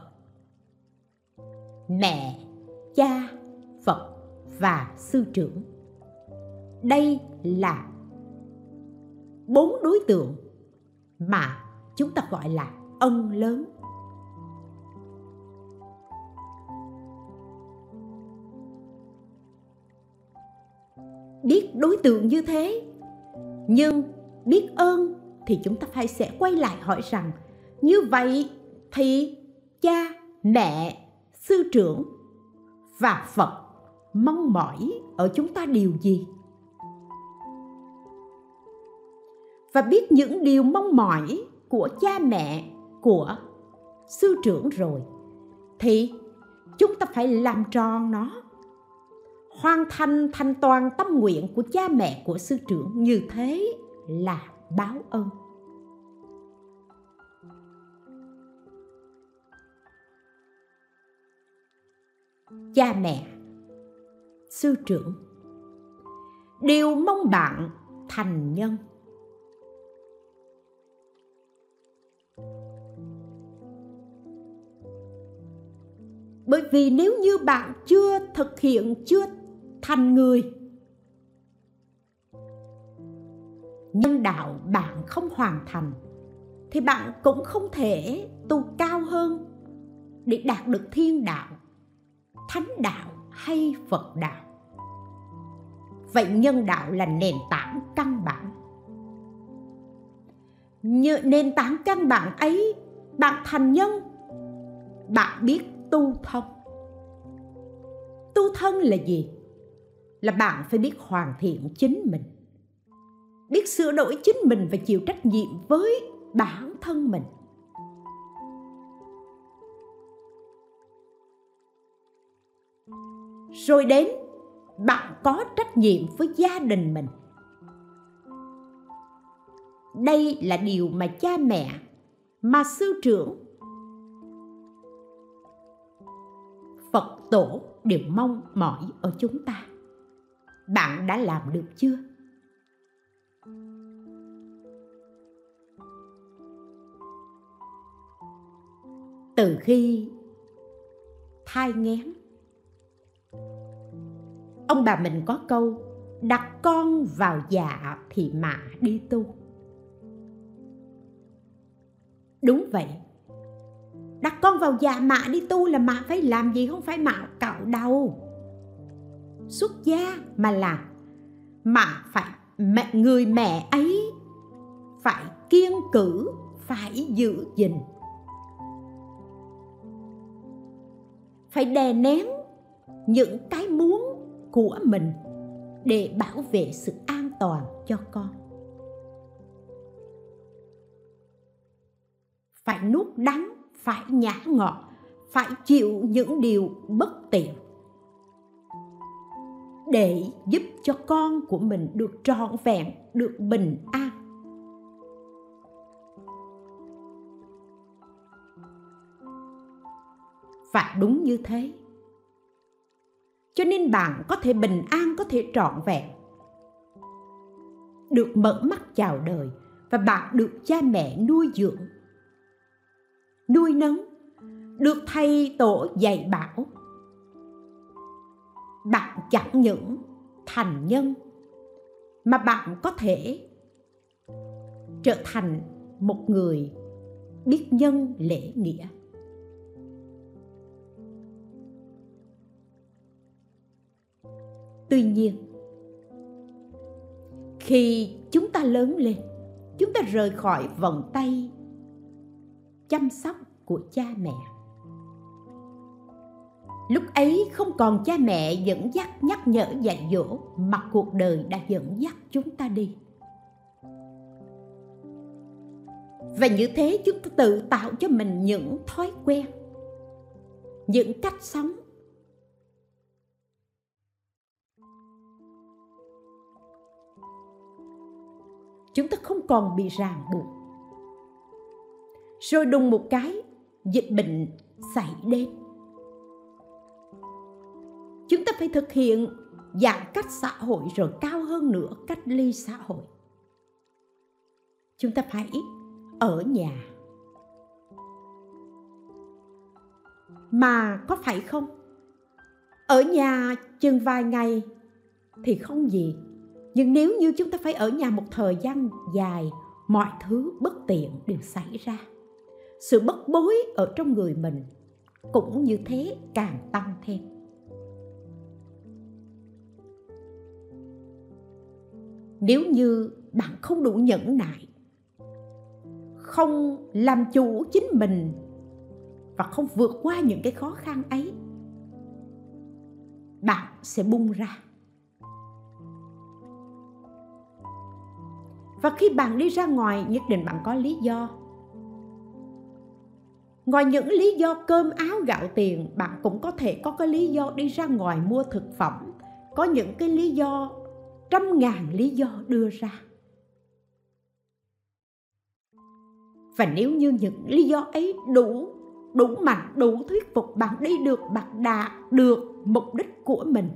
Speaker 1: Mẹ, cha, phật và sư trưởng. Đây là bốn đối tượng mà chúng ta gọi là ân lớn. Biết đối tượng như thế, nhưng biết ơn thì chúng ta phải sẽ quay lại hỏi rằng, như vậy thì cha, mẹ, sư trưởng và phật mong mỏi ở chúng ta điều gì? Và biết những điều mong mỏi của cha mẹ, của sư trưởng rồi, thì chúng ta phải làm tròn nó, hoàn thành thành toàn tâm nguyện của cha mẹ, của sư trưởng như thế là báo ơn. Cha mẹ. Sư trưởng đều mong bạn thành nhân. Bởi vì nếu như bạn chưa thực hiện, chưa thành người, nhân đạo bạn không hoàn thành, thì bạn cũng không thể tu cao hơn để đạt được thiên đạo thánh đạo hay phật đạo? Vậy nhân đạo là nền tảng căn bản. Như nền tảng căn bản ấy, bạn thành nhân, bạn biết tu thân. Tu thân là gì? Là bạn phải biết hoàn thiện chính mình, biết sửa đổi chính mình và chịu trách nhiệm với bản thân mình. Rồi đến, bạn có trách nhiệm với gia đình mình. Đây là điều mà cha mẹ, mà sư trưởng, phật tổ đều mong mỏi ở chúng ta. Bạn đã làm được chưa? Từ khi thai nghén ông bà mình có câu, đặt con vào dạ thì mạ đi tu. Đúng vậy. Đặt con vào dạ mạ đi tu là mạ phải làm gì không phải mạ cạo đầu. Xuất gia mà là mạ phải mẹ, người mẹ ấy phải kiên cử, phải giữ gìn. Phải đè nén những cái muốn của mình để bảo vệ sự an toàn cho con. Phải nuốt đắng, phải nhả ngọt, phải chịu những điều bất tiện để giúp cho con của mình được trọn vẹn, được bình an. Và đúng như thế cho nên bạn có thể bình an, có thể trọn vẹn. Được mở mắt chào đời và bạn được cha mẹ nuôi dưỡng, nuôi nấng, được thầy tổ dạy bảo. Bạn chẳng những thành nhân mà bạn có thể trở thành một người biết nhân lễ nghĩa. Tuy nhiên, khi chúng ta lớn lên, chúng ta rời khỏi vòng tay chăm sóc của cha mẹ. Lúc ấy không còn cha mẹ dẫn dắt, nhắc nhở, dạy dỗ, mà cuộc đời đã dẫn dắt chúng ta đi. Và như thế chúng ta tự tạo cho mình những thói quen, những cách sống chúng ta không còn bị ràng buộc. Rồi đùng một cái, dịch bệnh xảy đến. Chúng ta phải thực hiện giãn cách xã hội rồi cao hơn nữa cách ly xã hội. Chúng ta phải ở nhà. Mà có phải không? Ở nhà chừng vài ngày thì không gì nhưng nếu như chúng ta phải ở nhà một thời gian dài, mọi thứ bất tiện đều xảy ra. Sự bất bối ở trong người mình cũng như thế càng tăng thêm. Nếu như bạn không đủ nhẫn nại, không làm chủ chính mình và không vượt qua những cái khó khăn ấy, bạn sẽ bung ra. Và khi bạn đi ra ngoài, nhất định bạn có lý do. Ngoài những lý do cơm áo gạo tiền, bạn cũng có thể có cái lý do đi ra ngoài mua thực phẩm. Có những cái lý do, trăm ngàn lý do đưa ra. Và nếu như những lý do ấy đủ đủ mạnh, đủ thuyết phục bạn đi được, bạn đạt được mục đích của mình.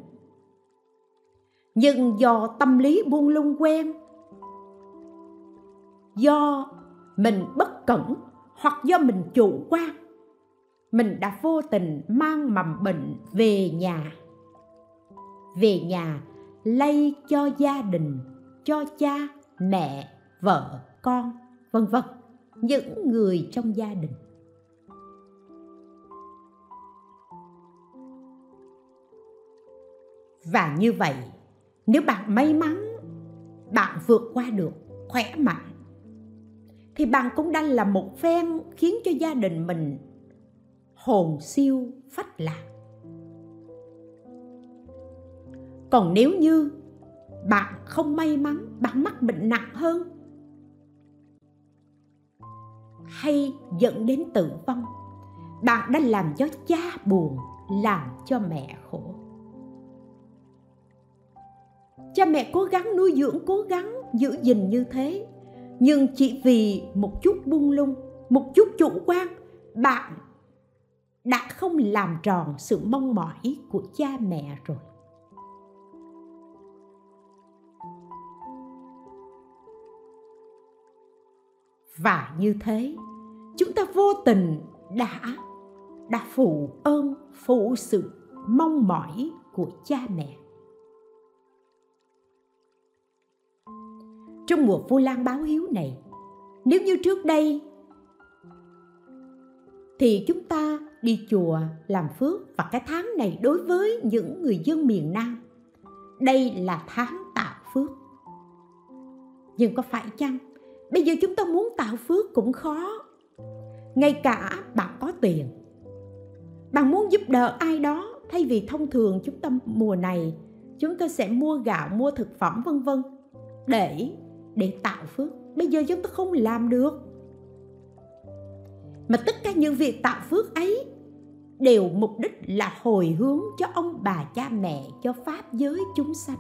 Speaker 1: Nhưng do tâm lý buông lung quen do mình bất cẩn hoặc do mình chủ quan. Mình đã vô tình mang mầm bệnh về nhà. Về nhà lây cho gia đình, cho cha, mẹ, vợ, con, vân vân, những người trong gia đình. Và như vậy, nếu bạn may mắn, bạn vượt qua được khỏe mạnh thì bạn cũng đang là một phen khiến cho gia đình mình hồn siêu phách lạc. Còn nếu như bạn không may mắn, bạn mắc bệnh nặng hơn, hay dẫn đến tử vong, bạn đã làm cho cha buồn, làm cho mẹ khổ. Cha mẹ cố gắng nuôi dưỡng, cố gắng giữ gìn như thế nhưng chỉ vì một chút buông lung, một chút chủ quan, bạn đã không làm tròn sự mong mỏi của cha mẹ rồi. Và như thế, chúng ta vô tình đã đã phụ ơn, phụ sự mong mỏi của cha mẹ. Trong mùa vu lan báo hiếu này. Nếu như trước đây, thì chúng ta đi chùa làm phước và cái tháng này đối với những người dân miền Nam, đây là tháng tạo phước. Nhưng có phải chăng, bây giờ chúng ta muốn tạo phước cũng khó. Ngay cả bạn có tiền, bạn muốn giúp đỡ ai đó, thay vì thông thường chúng ta mùa này, chúng ta sẽ mua gạo, mua thực phẩm, vân vân, để để tạo phước. Bây giờ chúng ta không làm được. Mà tất cả những việc tạo phước ấy đều mục đích là hồi hướng cho ông bà cha mẹ, cho pháp giới chúng sanh.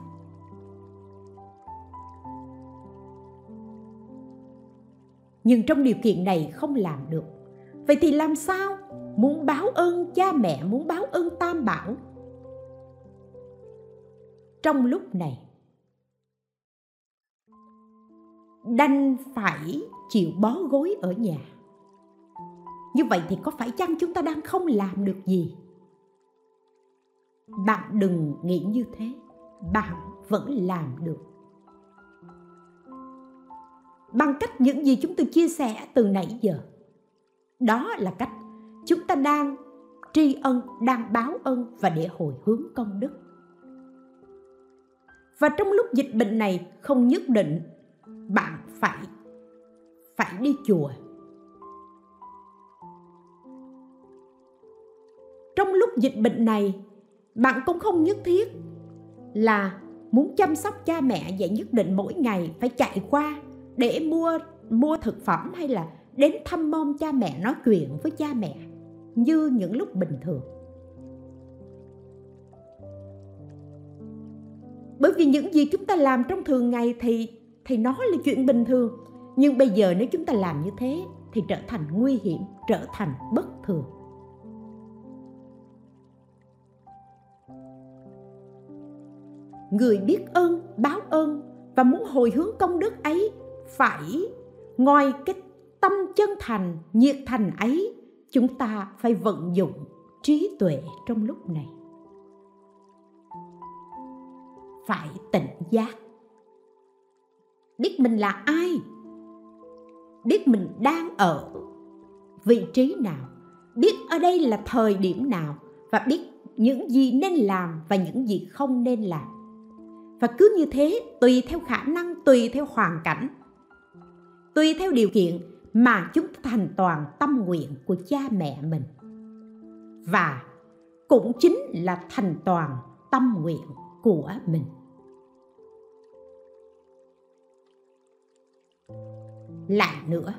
Speaker 1: Nhưng trong điều kiện này không làm được. Vậy thì làm sao? Muốn báo ơn cha mẹ, muốn báo ơn tam bảo. Trong lúc này đành phải chịu bó gối ở nhà. Như vậy thì có phải chăng chúng ta đang không làm được gì? Bạn đừng nghĩ như thế, bạn vẫn làm được. Bằng cách những gì chúng tôi chia sẻ từ nãy giờ, đó là cách chúng ta đang tri ân, đang báo ơn và để hồi hướng công đức. Và trong lúc dịch bệnh này không nhất định bạn phải phải đi chùa. Trong lúc dịch bệnh này, bạn cũng không nhất thiết là muốn chăm sóc cha mẹ vậy nhất định mỗi ngày phải chạy qua để mua mua thực phẩm hay là đến thăm mong cha mẹ, nói chuyện với cha mẹ như những lúc bình thường. Bởi vì những gì chúng ta làm trong thường ngày thì thì nó là chuyện bình thường. Nhưng bây giờ nếu chúng ta làm như thế, thì trở thành nguy hiểm, trở thành bất thường. Người biết ơn, báo ơn và muốn hồi hướng công đức ấy phải ngoài cái tâm chân thành, nhiệt thành ấy, chúng ta phải vận dụng trí tuệ trong lúc này. Phải tỉnh giác biết mình là ai? Biết mình đang ở vị trí nào? Biết ở đây là thời điểm nào? Và biết những gì nên làm và những gì không nên làm. Và cứ như thế, tùy theo khả năng, tùy theo hoàn cảnh, tùy theo điều kiện mà chúng ta thành toàn tâm nguyện của cha mẹ mình. Và cũng chính là thành toàn tâm nguyện của mình. Lại nữa.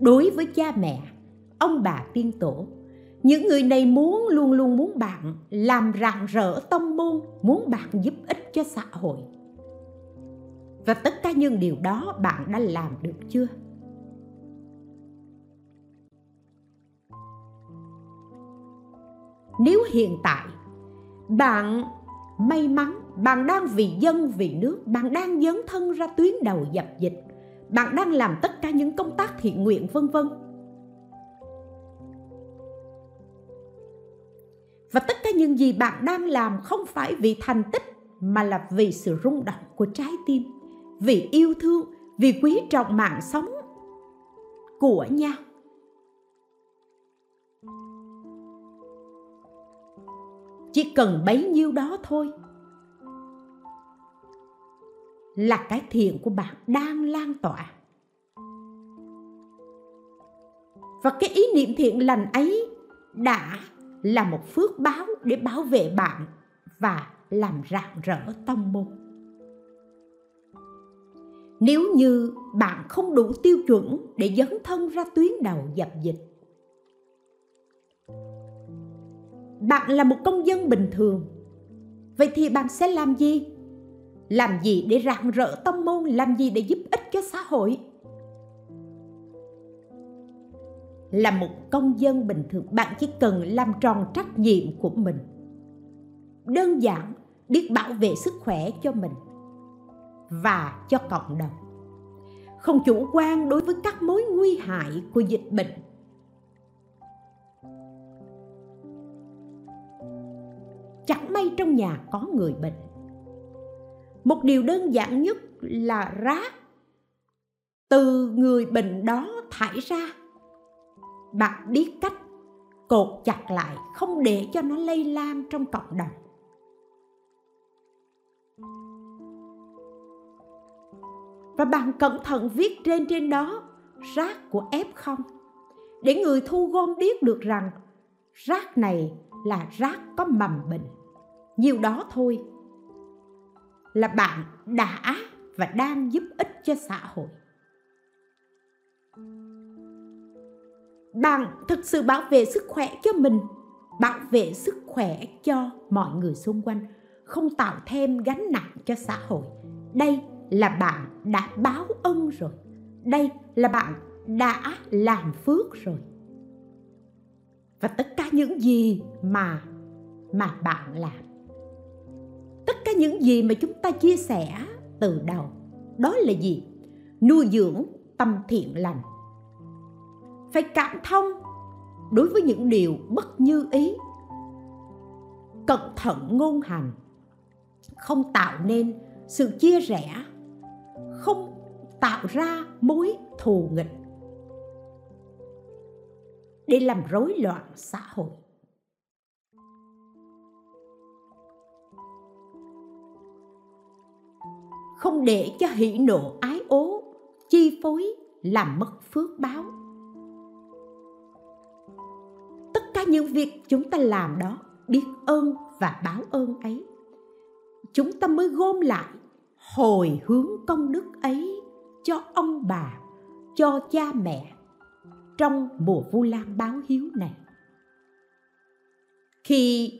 Speaker 1: Đối với cha mẹ, ông bà tiên tổ, những người này muốn luôn luôn muốn bạn, làm rạng rỡ tâm môn, muốn bạn giúp ích cho xã hội. Và tất cả những điều đó bạn đã làm được chưa? Nếu hiện tại bạn may mắn, bạn đang vì dân, vì nước, bạn đang dấn thân ra tuyến đầu dập dịch bạn đang làm tất cả những công tác thiện nguyện, vân vân. Và tất cả những gì bạn đang làm không phải vì thành tích, mà là vì sự rung động của trái tim, vì yêu thương, vì quý trọng mạng sống của nhau. Chỉ cần bấy nhiêu đó thôi là cái thiện của bạn đang lan tỏa. Và cái ý niệm thiện lành ấy đã là một phước báo để bảo vệ bạn và làm rạng rỡ tâm môn. Nếu như bạn không đủ tiêu chuẩn để dấn thân ra tuyến đầu dập dịch, bạn là một công dân bình thường, vậy thì bạn sẽ làm gì? Làm gì để rạng rỡ tâm môn, làm gì để giúp ích cho xã hội? Là một công dân bình thường, bạn chỉ cần làm tròn trách nhiệm của mình. Đơn giản, biết bảo vệ sức khỏe cho mình và cho cộng đồng. Không chủ quan đối với các mối nguy hại của dịch bệnh. Chẳng may trong nhà có người bệnh một điều đơn giản nhất là rác từ người bệnh đó thải ra. Bạn biết cách cột chặt lại, không để cho nó lây lan trong cộng đồng. Và bạn cẩn thận viết trên trên đó rác của F0 để người thu gom biết được rằng rác này là rác có mầm bệnh. Nhiều đó thôi là bạn đã và đang giúp ích cho xã hội. Bạn thực sự bảo vệ sức khỏe cho mình, bảo vệ sức khỏe cho mọi người xung quanh, không tạo thêm gánh nặng cho xã hội. Đây là bạn đã báo ân rồi đây là bạn đã làm phước rồi và tất cả những gì mà mà bạn làm những gì mà chúng ta chia sẻ từ đầu. Đó là gì? Nuôi dưỡng tâm thiện lành. Phải cảm thông đối với những điều bất như ý. Cẩn thận ngôn hành. Không tạo nên sự chia rẽ. Không tạo ra mối thù nghịch. Để làm rối loạn xã hội. Không để cho hỷ nộ ái ố, chi phối làm mất phước báo. Tất cả những việc chúng ta làm đó, biết ơn và báo ơn ấy. Chúng ta mới gom lại hồi hướng công đức ấy cho ông bà, cho cha mẹ trong mùa vu lan báo hiếu này. Khi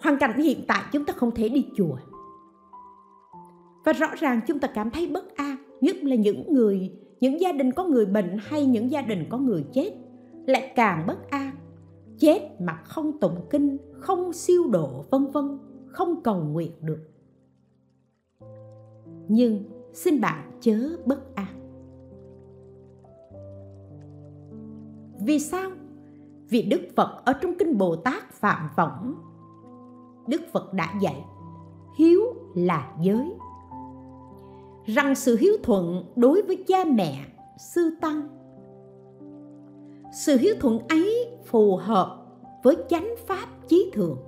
Speaker 1: hoàn cảnh hiện tại chúng ta không thể đi chùa và rõ ràng chúng ta cảm thấy bất an, nhất là những người, những gia đình có người bệnh hay những gia đình có người chết, lại càng bất an. Chết mà không tụng kinh, không siêu độ, vân vân, không cầu nguyện được. Nhưng xin bạn chớ bất an. Vì sao? Vì đức phật ở trong kinh bồ tát phạm võng. Đức phật đã dạy, hiếu là giới rằng sự hiếu thuận đối với cha mẹ, sư tăng. Sự hiếu thuận ấy phù hợp với chánh pháp chí thường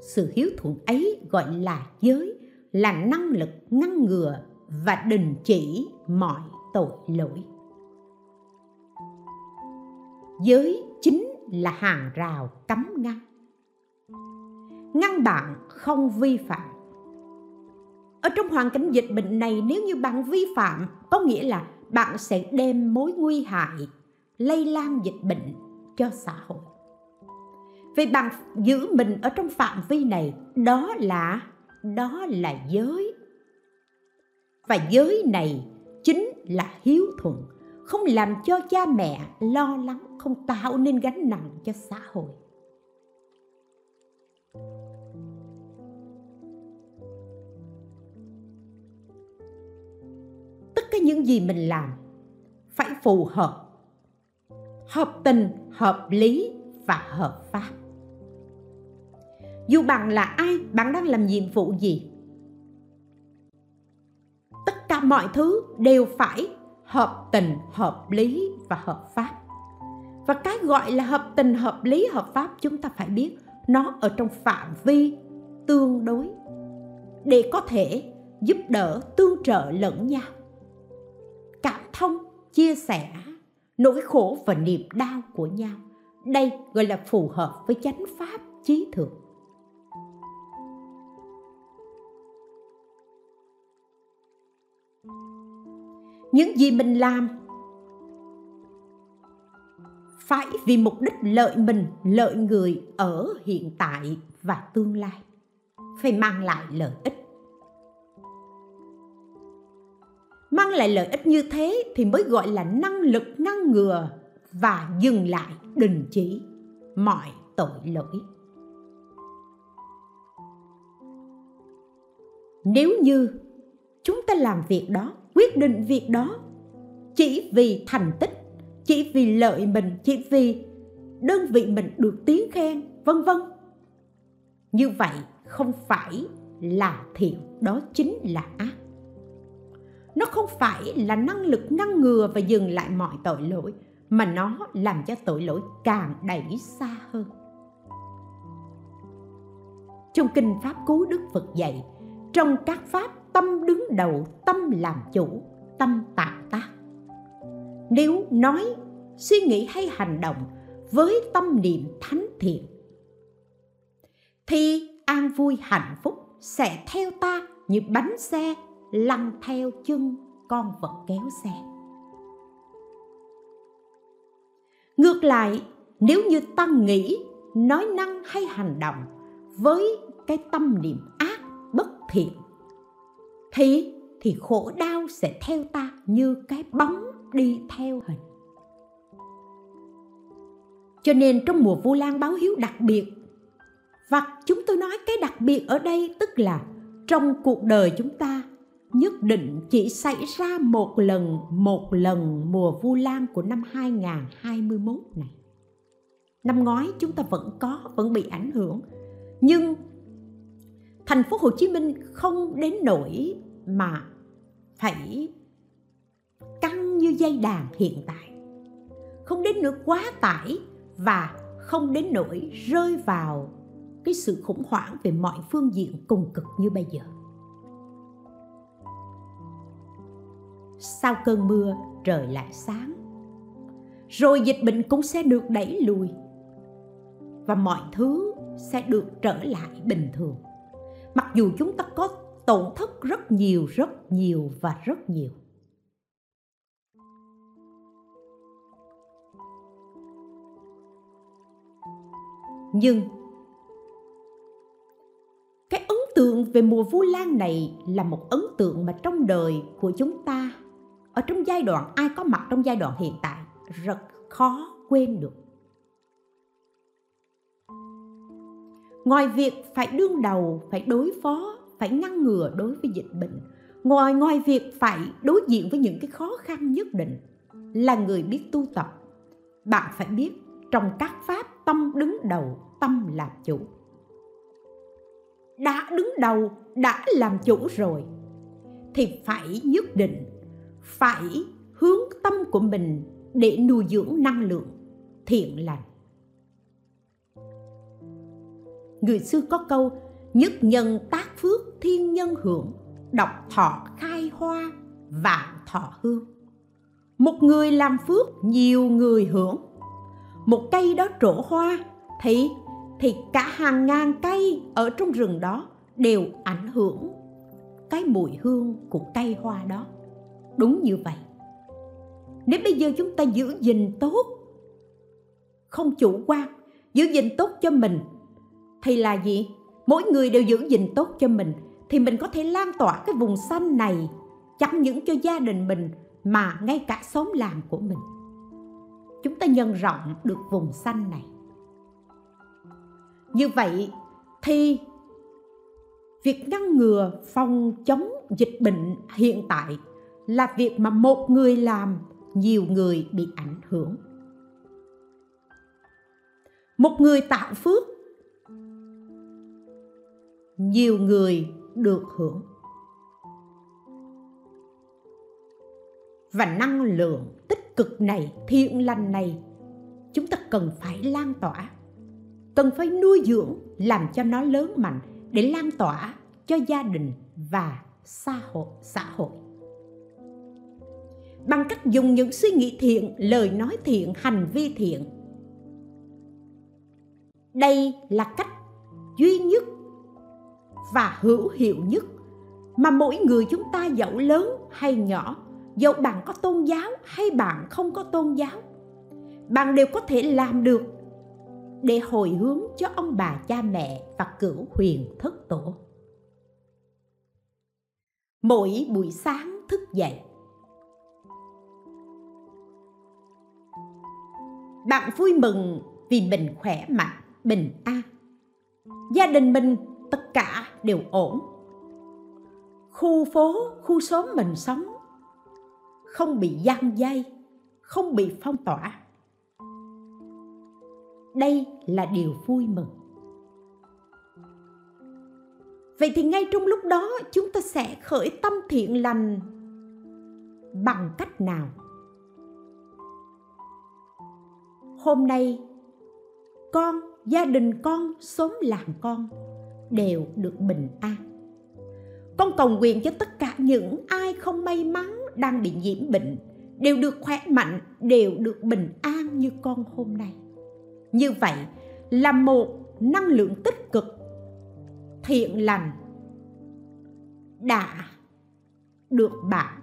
Speaker 1: sự hiếu thuận ấy gọi là giới, là năng lực ngăn ngừa và đình chỉ mọi tội lỗi. Giới chính là hàng rào cấm ngăn. Ngăn bạn không vi phạm ở trong hoàn cảnh dịch bệnh này, nếu như bạn vi phạm, có nghĩa là bạn sẽ đem mối nguy hại lây lan dịch bệnh cho xã hội. Vì bạn giữ mình ở trong phạm vi này, đó là đó là giới. Và giới này chính là hiếu thuận, không làm cho cha mẹ lo lắng, không tạo nên gánh nặng cho xã hội. Cái những gì mình làm. Phải phù hợp. Hợp tình, hợp lý và hợp pháp. Dù bạn là ai, bạn đang làm nhiệm vụ gì? Tất cả mọi thứ đều phải hợp tình, hợp lý và hợp pháp. Và cái gọi là hợp tình, hợp lý, hợp pháp chúng ta phải biết, nó ở trong phạm vi tương đối để có thể giúp đỡ tương trợ lẫn nhau thông, chia sẻ nỗi khổ và niềm đau của nhau. Đây gọi là phù hợp với chánh pháp trí thượng. Những gì mình làm phải vì mục đích lợi mình, lợi người ở hiện tại và tương lai. Phải mang lại lợi ích mang lại lợi ích như thế thì mới gọi là năng lực ngăn ngừa và dừng lại đình chỉ mọi tội lỗi. Nếu như chúng ta làm việc đó, quyết định việc đó, chỉ vì thành tích, chỉ vì lợi mình, chỉ vì đơn vị mình được tiếng khen, vân vân, như vậy không phải là thiện, đó chính là ác nó không phải là năng lực ngăn ngừa và dừng lại mọi tội lỗi, mà nó làm cho tội lỗi càng đẩy xa hơn. Trong kinh pháp cú đức phật dạy, trong các pháp tâm đứng đầu, tâm làm chủ, tâm tạo tác. Nếu nói, suy nghĩ hay hành động với tâm niệm thánh thiện, thì an vui hạnh phúc sẽ theo ta như bánh xe lăn theo chân con vật kéo xe. Ngược lại, nếu như ta nghĩ, nói năng hay hành động với cái tâm niệm ác, bất thiện, thì thì khổ đau sẽ theo ta như cái bóng đi theo hình. Cho nên trong mùa vu lan báo hiếu đặc biệt, và chúng tôi nói cái đặc biệt ở đây tức là trong cuộc đời chúng ta nhất định chỉ xảy ra một lần một lần mùa vu lan của năm 2021 này. Năm ngoái chúng ta vẫn có, vẫn bị ảnh hưởng. Nhưng thành phố Hồ Chí Minh không đến nỗi mà phải căng như dây đàn hiện tại. Không đến nỗi quá tải và không đến nỗi rơi vào cái sự khủng hoảng về mọi phương diện cùng cực như bây giờ sau cơn mưa, trời lại sáng. Rồi dịch bệnh cũng sẽ được đẩy lùi và mọi thứ sẽ được trở lại bình thường. Mặc dù chúng ta có tổn thất rất nhiều rất nhiều và rất nhiều. Nhưng cái ấn tượng về mùa vu lan này là một ấn tượng mà trong đời của chúng ta ở trong giai đoạn, ai có mặt trong giai đoạn hiện tại rất khó quên được. Ngoài việc phải đương đầu, phải đối phó, phải ngăn ngừa đối với dịch bệnh, ngoài ngoài việc phải đối diện với những cái khó khăn nhất định là người biết tu tập, bạn phải biết trong các pháp tâm đứng đầu, tâm làm chủ. Đã đứng đầu, đã làm chủ rồi, thì phải nhất định phải hướng tâm của mình để nuôi dưỡng năng lượng thiện lành. Người xưa có câu, nhất nhân tác phước, thiên nhân hưởng. Độc thọ khai hoa, vạn thọ hương. Một người làm phước, nhiều người hưởng. Một cây đó trổ hoa, thì thì cả hàng ngàn cây ở trong rừng đó đều ảnh hưởng cái mùi hương của cây hoa đó đúng như vậy. Nếu bây giờ chúng ta giữ gìn tốt, không chủ quan, giữ gìn tốt cho mình, thì là gì? Mỗi người đều giữ gìn tốt cho mình, thì mình có thể lan tỏa cái vùng xanh này chẳng những cho gia đình mình, mà ngay cả xóm làng của mình. Chúng ta nhân rộng được vùng xanh này. Như vậy thì việc ngăn ngừa phòng chống dịch bệnh hiện tại là việc mà một người làm, nhiều người bị ảnh hưởng. Một người tạo phước, nhiều người được hưởng. Và năng lượng tích cực này, thiện lành này, chúng ta cần phải lan tỏa. Cần phải nuôi dưỡng, làm cho nó lớn mạnh để lan tỏa cho gia đình và xã hội xã hội bằng cách dùng những suy nghĩ thiện, lời nói thiện, hành vi thiện. Đây là cách duy nhất và hữu hiệu nhất mà mỗi người chúng ta dẫu lớn hay nhỏ, dẫu bạn có tôn giáo hay bạn không có tôn giáo, bạn đều có thể làm được để hồi hướng cho ông bà, cha mẹ và cửu huyền thất tổ. Mỗi buổi sáng thức dậy bạn vui mừng vì mình khỏe mạnh, bình an. Gia đình mình, tất cả đều ổn. Khu phố, khu xóm mình sống, không bị giăng dây, không bị phong tỏa. Đây là điều vui mừng. Vậy thì ngay trong lúc đó, chúng ta sẽ khởi tâm thiện lành bằng cách nào? Hôm nay, con, gia đình con xóm làng con đều được bình an. Con cầu nguyện cho tất cả những ai không may mắn đang bị nhiễm bệnh đều được khỏe mạnh, đều được bình an như con hôm nay. Như vậy là một năng lượng tích cực, thiện lành đã được bạn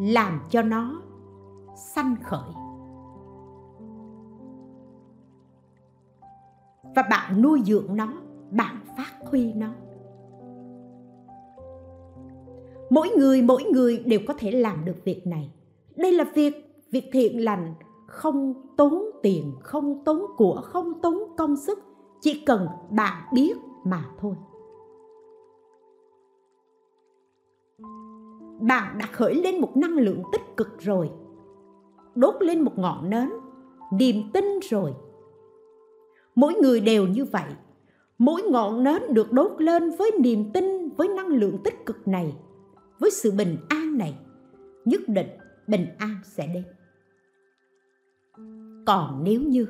Speaker 1: làm cho nó sanh khởi. Và bạn nuôi dưỡng nó, bạn phát huy nó. Mỗi người mỗi người đều có thể làm được việc này. Đây là việc việc thiện lành. Không tốn tiền, không tốn của, không tốn công sức. Chỉ cần bạn biết mà thôi. Bạn đã khởi lên một năng lượng tích cực rồi. Đốt lên một ngọn nến. Niềm tin rồi mỗi người đều như vậy. Mỗi ngọn nến được đốt lên với niềm tin, với năng lượng tích cực này, với sự bình an này. Nhất định bình an sẽ đến. Còn nếu như,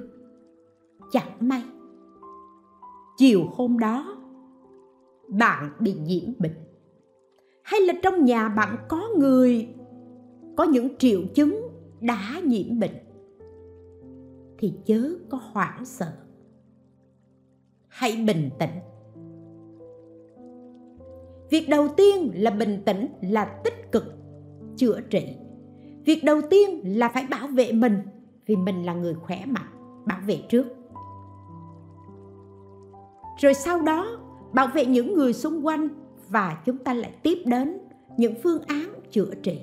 Speaker 1: chẳng may, chiều hôm đó, bạn bị nhiễm bệnh, hay là trong nhà bạn có người có những triệu chứng đã nhiễm bệnh, thì chớ có hoảng sợ hãy bình tĩnh? Việc đầu tiên là bình tĩnh là tích cực, chữa trị. Việc đầu tiên là phải bảo vệ mình, vì mình là người khỏe mạnh, bảo vệ trước. Rồi sau đó, bảo vệ những người xung quanh và chúng ta lại tiếp đến những phương án chữa trị.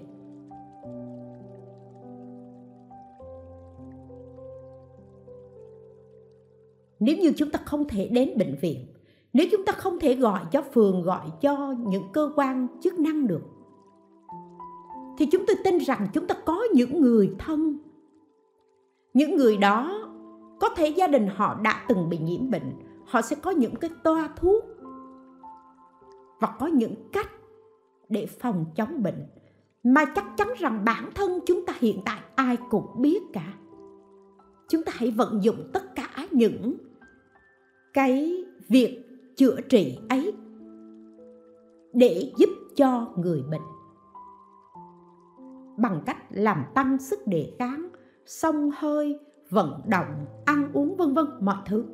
Speaker 1: Nếu như chúng ta không thể đến bệnh viện, nếu chúng ta không thể gọi cho phường, gọi cho những cơ quan chức năng được, thì chúng tôi tin rằng chúng ta có những người thân. Những người đó, có thể gia đình họ đã từng bị nhiễm bệnh, họ sẽ có những cái toa thuốc và có những cách để phòng chống bệnh. Mà chắc chắn rằng bản thân chúng ta hiện tại ai cũng biết cả. Chúng ta hãy vận dụng tất những cái việc chữa trị ấy để giúp cho người bệnh. Bằng cách làm tăng sức đề kháng, sông hơi, vận động, ăn uống, vân vân, mọi thứ.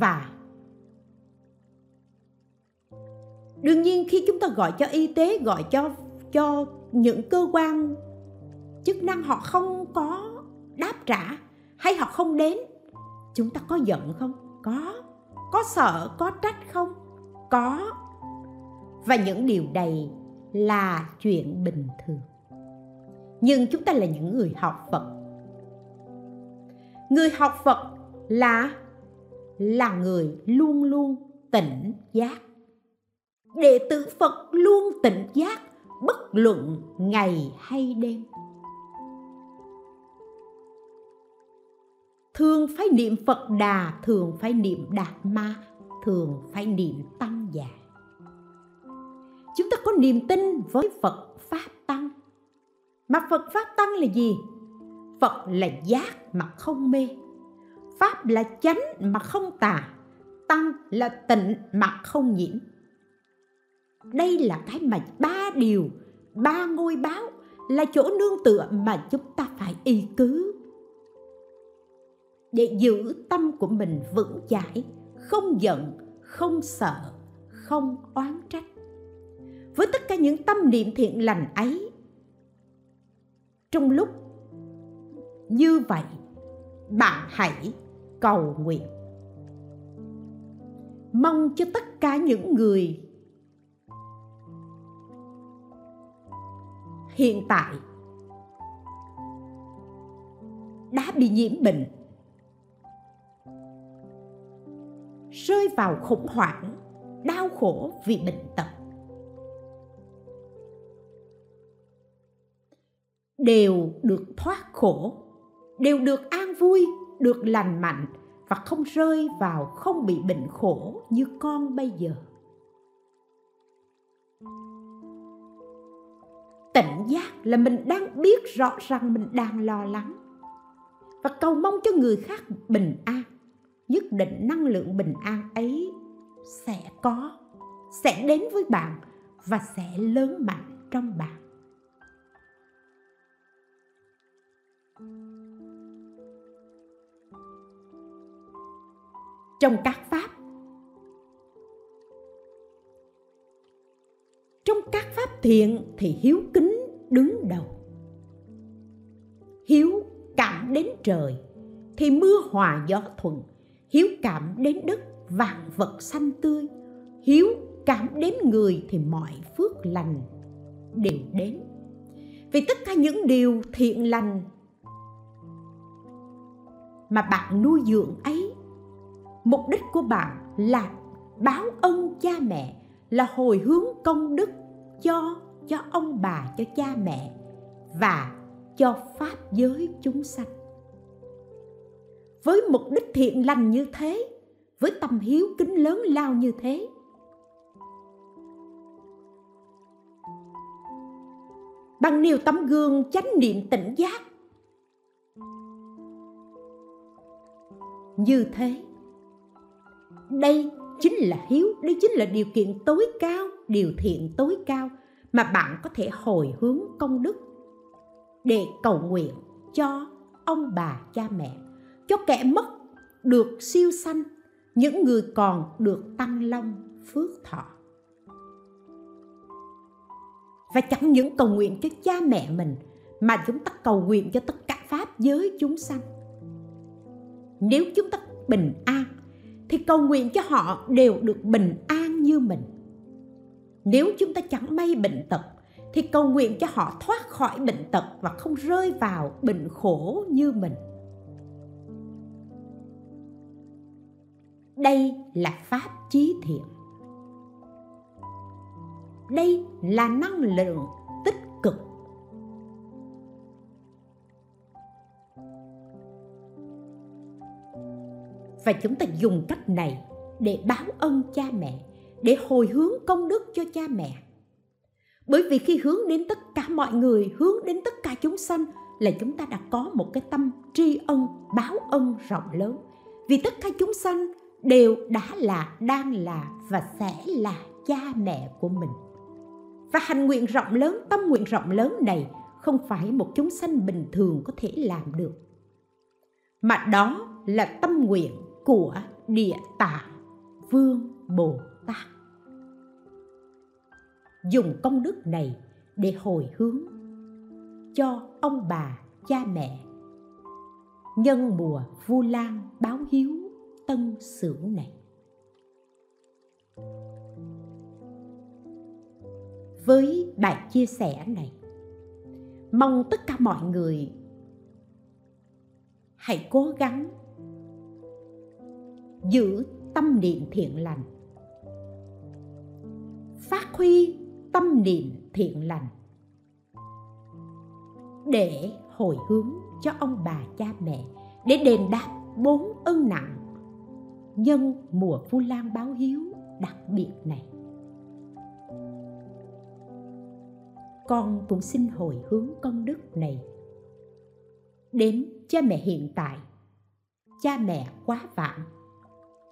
Speaker 1: Và đương nhiên khi chúng ta gọi cho y tế, gọi cho cho những cơ quan chức năng họ không có đáp trả hay họ không đến, chúng ta có giận không? Có. Có sợ, có trách không? Có. Và những điều này là chuyện bình thường. Nhưng chúng ta là những người học phật. Người học phật là là người luôn luôn tỉnh giác. Đệ tử phật luôn tỉnh giác, bất luận ngày hay đêm. Thường phải niệm phật đà, thường phải niệm đạt ma, thường phải niệm tăng già. Chúng ta có niềm tin với phật pháp tăng. Mà phật pháp tăng là gì? Phật là giác mà không mê. Pháp là chánh mà không tà. Tăng là tịnh mà không nhiễm. Đây là cái mà ba điều, ba ngôi báo là chỗ nương tựa mà chúng ta phải y cứ để giữ tâm của mình vững chãi, không giận, không sợ, không oán trách. Với tất cả những tâm niệm thiện lành ấy, trong lúc như vậy, bạn hãy cầu nguyện. Mong cho tất cả những người hiện tại đã bị nhiễm bệnh. Rơi vào khủng hoảng, đau khổ vì bệnh tật. Đều được thoát khổ, đều được an vui, được lành mạnh và không rơi vào, không bị bệnh khổ như con bây giờ. Tỉnh giác là mình đang biết rõ rằng mình đang lo lắng và cầu mong cho người khác bình an nhất định năng lượng bình an ấy sẽ có, sẽ đến với bạn và sẽ lớn mạnh trong bạn. Trong các pháp, trong các pháp thiện thì hiếu kính đứng đầu. Hiếu cảm đến trời thì mưa hòa gió thuận hiếu cảm đến đất, vạn vật xanh tươi. Hiếu cảm đến người thì mọi phước lành đều đến. Vì tất cả những điều thiện lành mà bạn nuôi dưỡng ấy, mục đích của bạn là báo ân cha mẹ, là hồi hướng công đức cho cho ông bà, cho cha mẹ và cho pháp giới chúng sanh với mục đích thiện lành như thế, với tâm hiếu kính lớn lao như thế. Bằng nhiều tấm gương chánh niệm tỉnh giác. Như thế, đây chính là hiếu, đây chính là điều kiện tối cao, điều thiện tối cao mà bạn có thể hồi hướng công đức để cầu nguyện cho ông bà, cha mẹ cho kẻ mất được siêu sanh, những người còn được tăng long phước thọ. Và chẳng những cầu nguyện cho cha mẹ mình, mà chúng ta cầu nguyện cho tất cả pháp giới chúng sanh. Nếu chúng ta bình an, thì cầu nguyện cho họ đều được bình an như mình. Nếu chúng ta chẳng may bệnh tật, thì cầu nguyện cho họ thoát khỏi bệnh tật và không rơi vào bệnh khổ như mình. Đây là pháp trí thiện. Đây là năng lượng tích cực. Và chúng ta dùng cách này để báo ơn cha mẹ, để hồi hướng công đức cho cha mẹ. Bởi vì khi hướng đến tất cả mọi người, hướng đến tất cả chúng sanh là chúng ta đã có một cái tâm tri ân, báo ân rộng lớn. Vì tất cả chúng sanh đều đã là, đang là và sẽ là cha mẹ của mình. Và hành nguyện rộng lớn, tâm nguyện rộng lớn này không phải một chúng sanh bình thường có thể làm được. Mà đó là tâm nguyện của địa tạng vương bồ tát. Dùng công đức này để hồi hướng cho ông bà, cha mẹ. Nhân mùa vu lan báo hiếu tân sửu này. Với bài chia sẻ này, mong tất cả mọi người hãy cố gắng giữ tâm niệm thiện lành, phát huy tâm niệm thiện lành để hồi hướng cho ông bà cha mẹ, để đền đáp bốn ân nặng nhân mùa vu lan báo hiếu đặc biệt này. Con cũng xin hồi hướng công đức này. Đến cha mẹ hiện tại, cha mẹ quá vãng,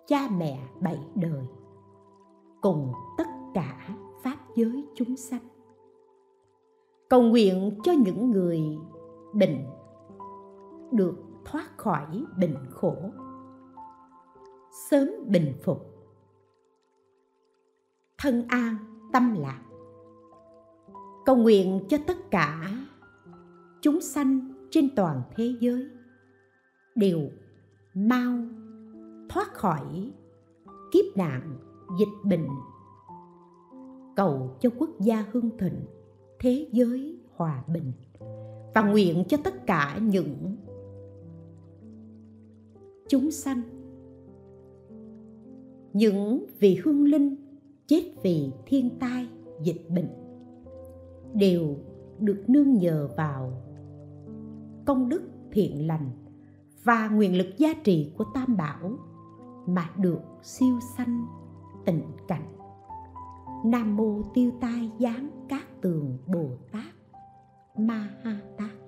Speaker 1: cha mẹ bảy đời, cùng tất cả pháp giới chúng sanh. Cầu nguyện cho những người bệnh được thoát khỏi bệnh khổ sớm bình phục. Thân an, tâm lạc. Cầu nguyện cho tất cả chúng sanh trên toàn thế giới đều mau thoát khỏi kiếp nạn dịch bệnh. Cầu cho quốc gia hưng thịnh, thế giới hòa bình và nguyện cho tất cả những chúng sanh những vị hương linh chết vì thiên tai, dịch bệnh đều được nương nhờ vào công đức thiện lành và nguyện lực giá trị của tam bảo mà được siêu sanh tịnh cảnh. Nam mô tiêu tai giáng các tường bồ tát ma ha tát.